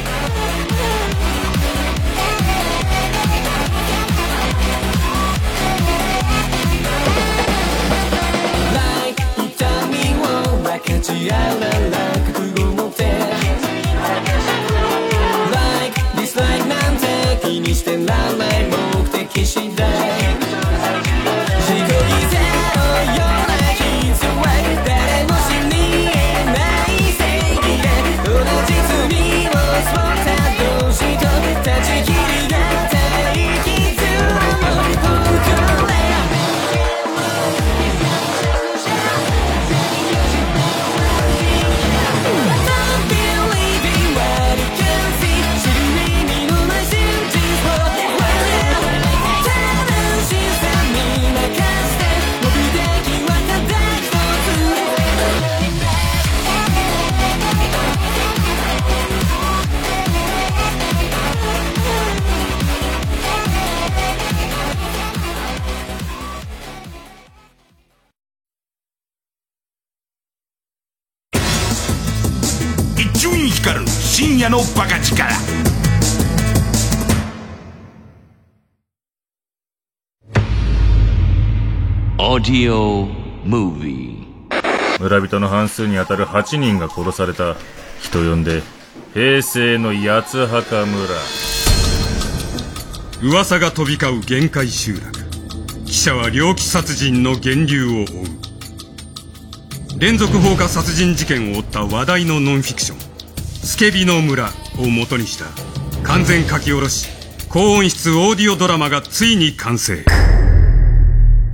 なら覚悟持って Like dislike なんて気にしてらないディオムービー村人の半数にあたる8人が殺された人呼んで平成の八墓村。噂が飛び交う限界集落記者は猟奇殺人の源流を追う。連続放火殺人事件を追った話題のノンフィクション「スケビの村」を元にした。完全書き下ろし。高音質オーディオドラマがついに完成。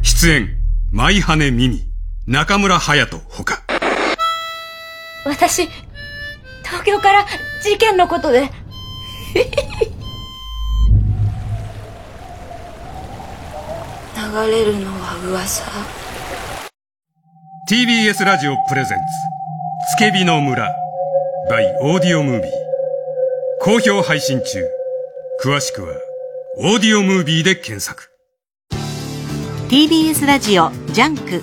出演舞羽美美中村隼人ほか。私東京から事件のことで。流れるのは噂？TBS ラジオプレゼンツ「つけびの村」by オーディオムービー好評配信中。詳しくはオーディオムービーで検索 TBS ラジオジャンク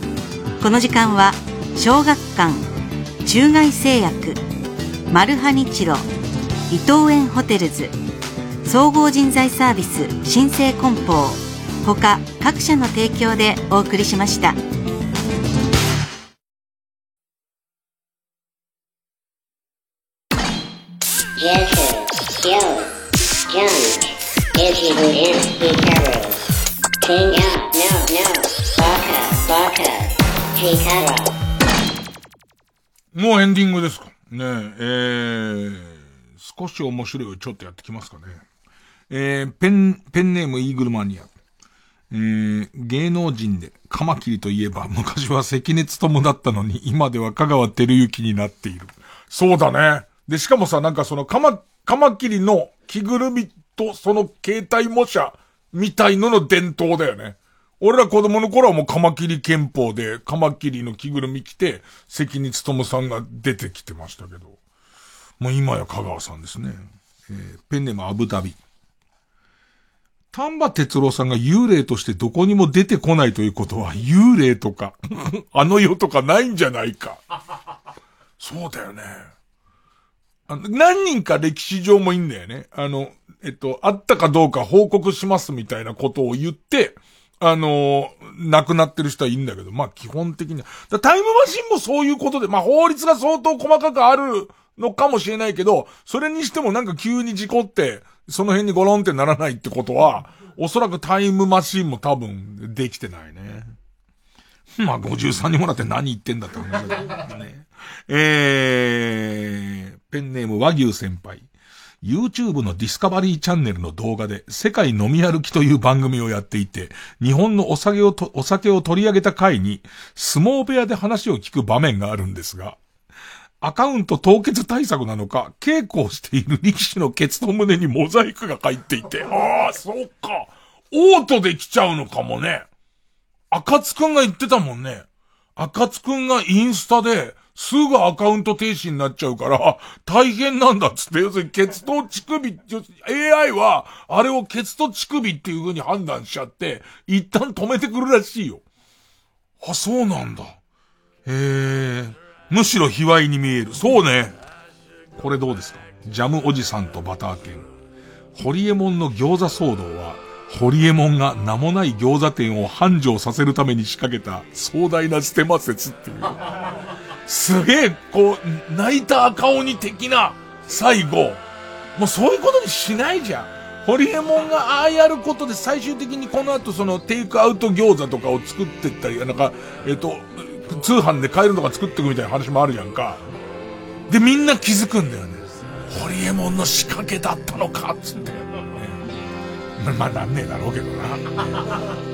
この時間は小学館中外製薬マルハニチロ伊藤園ホテルズ総合人材サービス新生梱包他各社の提供でお送りしました。もうエンディングですか。ねえ、えー、少し面白いをちょっとやってきますかね。えー、ペン、ペンネームイーグルマニア。えー、芸能人で、カマキリといえば、昔は関根勤だったのに、今では香川照之になっている。そうだね。で、しかもさ、なんかその、カマ、カマキリの着ぐるみとその携帯模写みたいのの伝統だよね。俺ら子供の頃はもうカマキリ憲法で、カマキリの着ぐるみ着て、関根勤さんが出てきてましたけど。もう今や香川さんですね。えー、ペンネームアブダビ。丹波哲郎さんが幽霊としてどこにも出てこないということは、幽霊とか、あの世とかないんじゃないか。そうだよね。あの何人か歴史上もいいんだよね。あの、えっと、あったかどうか報告しますみたいなことを言って、あの亡くなってる人はいいんだけど、まあ基本的には。だタイムマシンもそういうことで、まあ法律が相当細かくあるのかもしれないけど、それにしてもなんか急に事故って、その辺にゴロンってならないってことは、おそらくタイムマシンも多分できてないね。まあ53にもらって何言ってんだって思うんだけどね。えー、ペンネーム和牛先輩。YouTube のディスカバリーチャンネルの動画で世界飲み歩きという番組をやっていて、日本のお酒をと、お酒を取り上げた回に相撲部屋で話を聞く場面があるんですが、アカウント凍結対策なのか、稽古をしている力士のケツと胸にモザイクが入っていて、ああ、そっか。オートできちゃうのかもね。赤津くんが言ってたもんね。赤津くんがインスタで、すぐアカウント停止になっちゃうから、大変なんだっつって、要するにケツと乳首、AI は、あれをケツと乳首っていう風に判断しちゃって、一旦止めてくるらしいよ。あ、そうなんだ。へえ。むしろ卑猥に見える。そうね。これどうですか？ジャムおじさんとバター犬。ホリエモンの餃子騒動は、ホリエモンが名もない餃子店を繁盛させるために仕掛けた壮大なステマ説っていう。すげえ、こう、泣いた赤鬼的な最後。もうそういうことにしないじゃん。ホリエモンがああやることで最終的にこの後そのテイクアウト餃子とかを作ってったり、なんか、えっ、と、通販で買えるのが作っていくみたいな話もあるじゃんか。で、みんな気づくんだよね。ホリエモンの仕掛けだったのか、つって。ね、まあ、なんねえだろうけどな。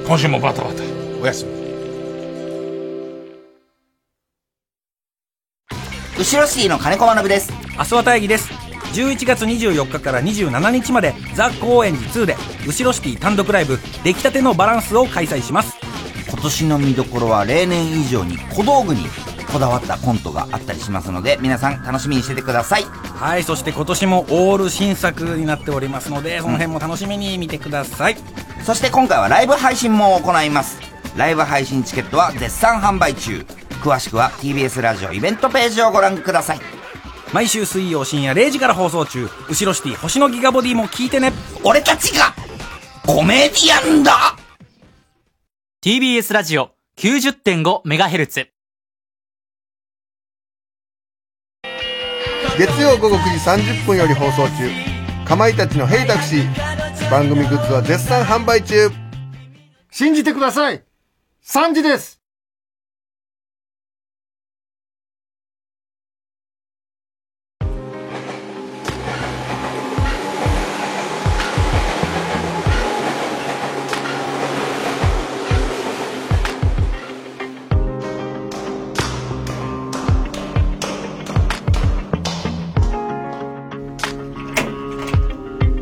今週もバタバタ。おやすみ。後ろシティの金子学です。明日は大義です。11月24日から27日までザ・高円寺2で後ろシティ単独ライブ出来たてのバランスを開催します。今年の見どころは例年以上に小道具にこだわったコントがあったりしますので皆さん楽しみにしててください。はいそして今年もオール新作になっておりますのでその辺も楽しみに見てください、うん、そして今回はライブ配信も行います。ライブ配信チケットは絶賛販売中詳しくは TBS ラジオイベントページをご覧ください。毎週水曜深夜0時から放送中。後ろシティ星のギガボディも聞いてね。俺たちがコメディアンだ。TBS ラジオ 90.5MHz 月曜午後9時30分より放送中。かまいたちの「ヘイタクシー」番組グッズは絶賛販売中。信じてください。3時です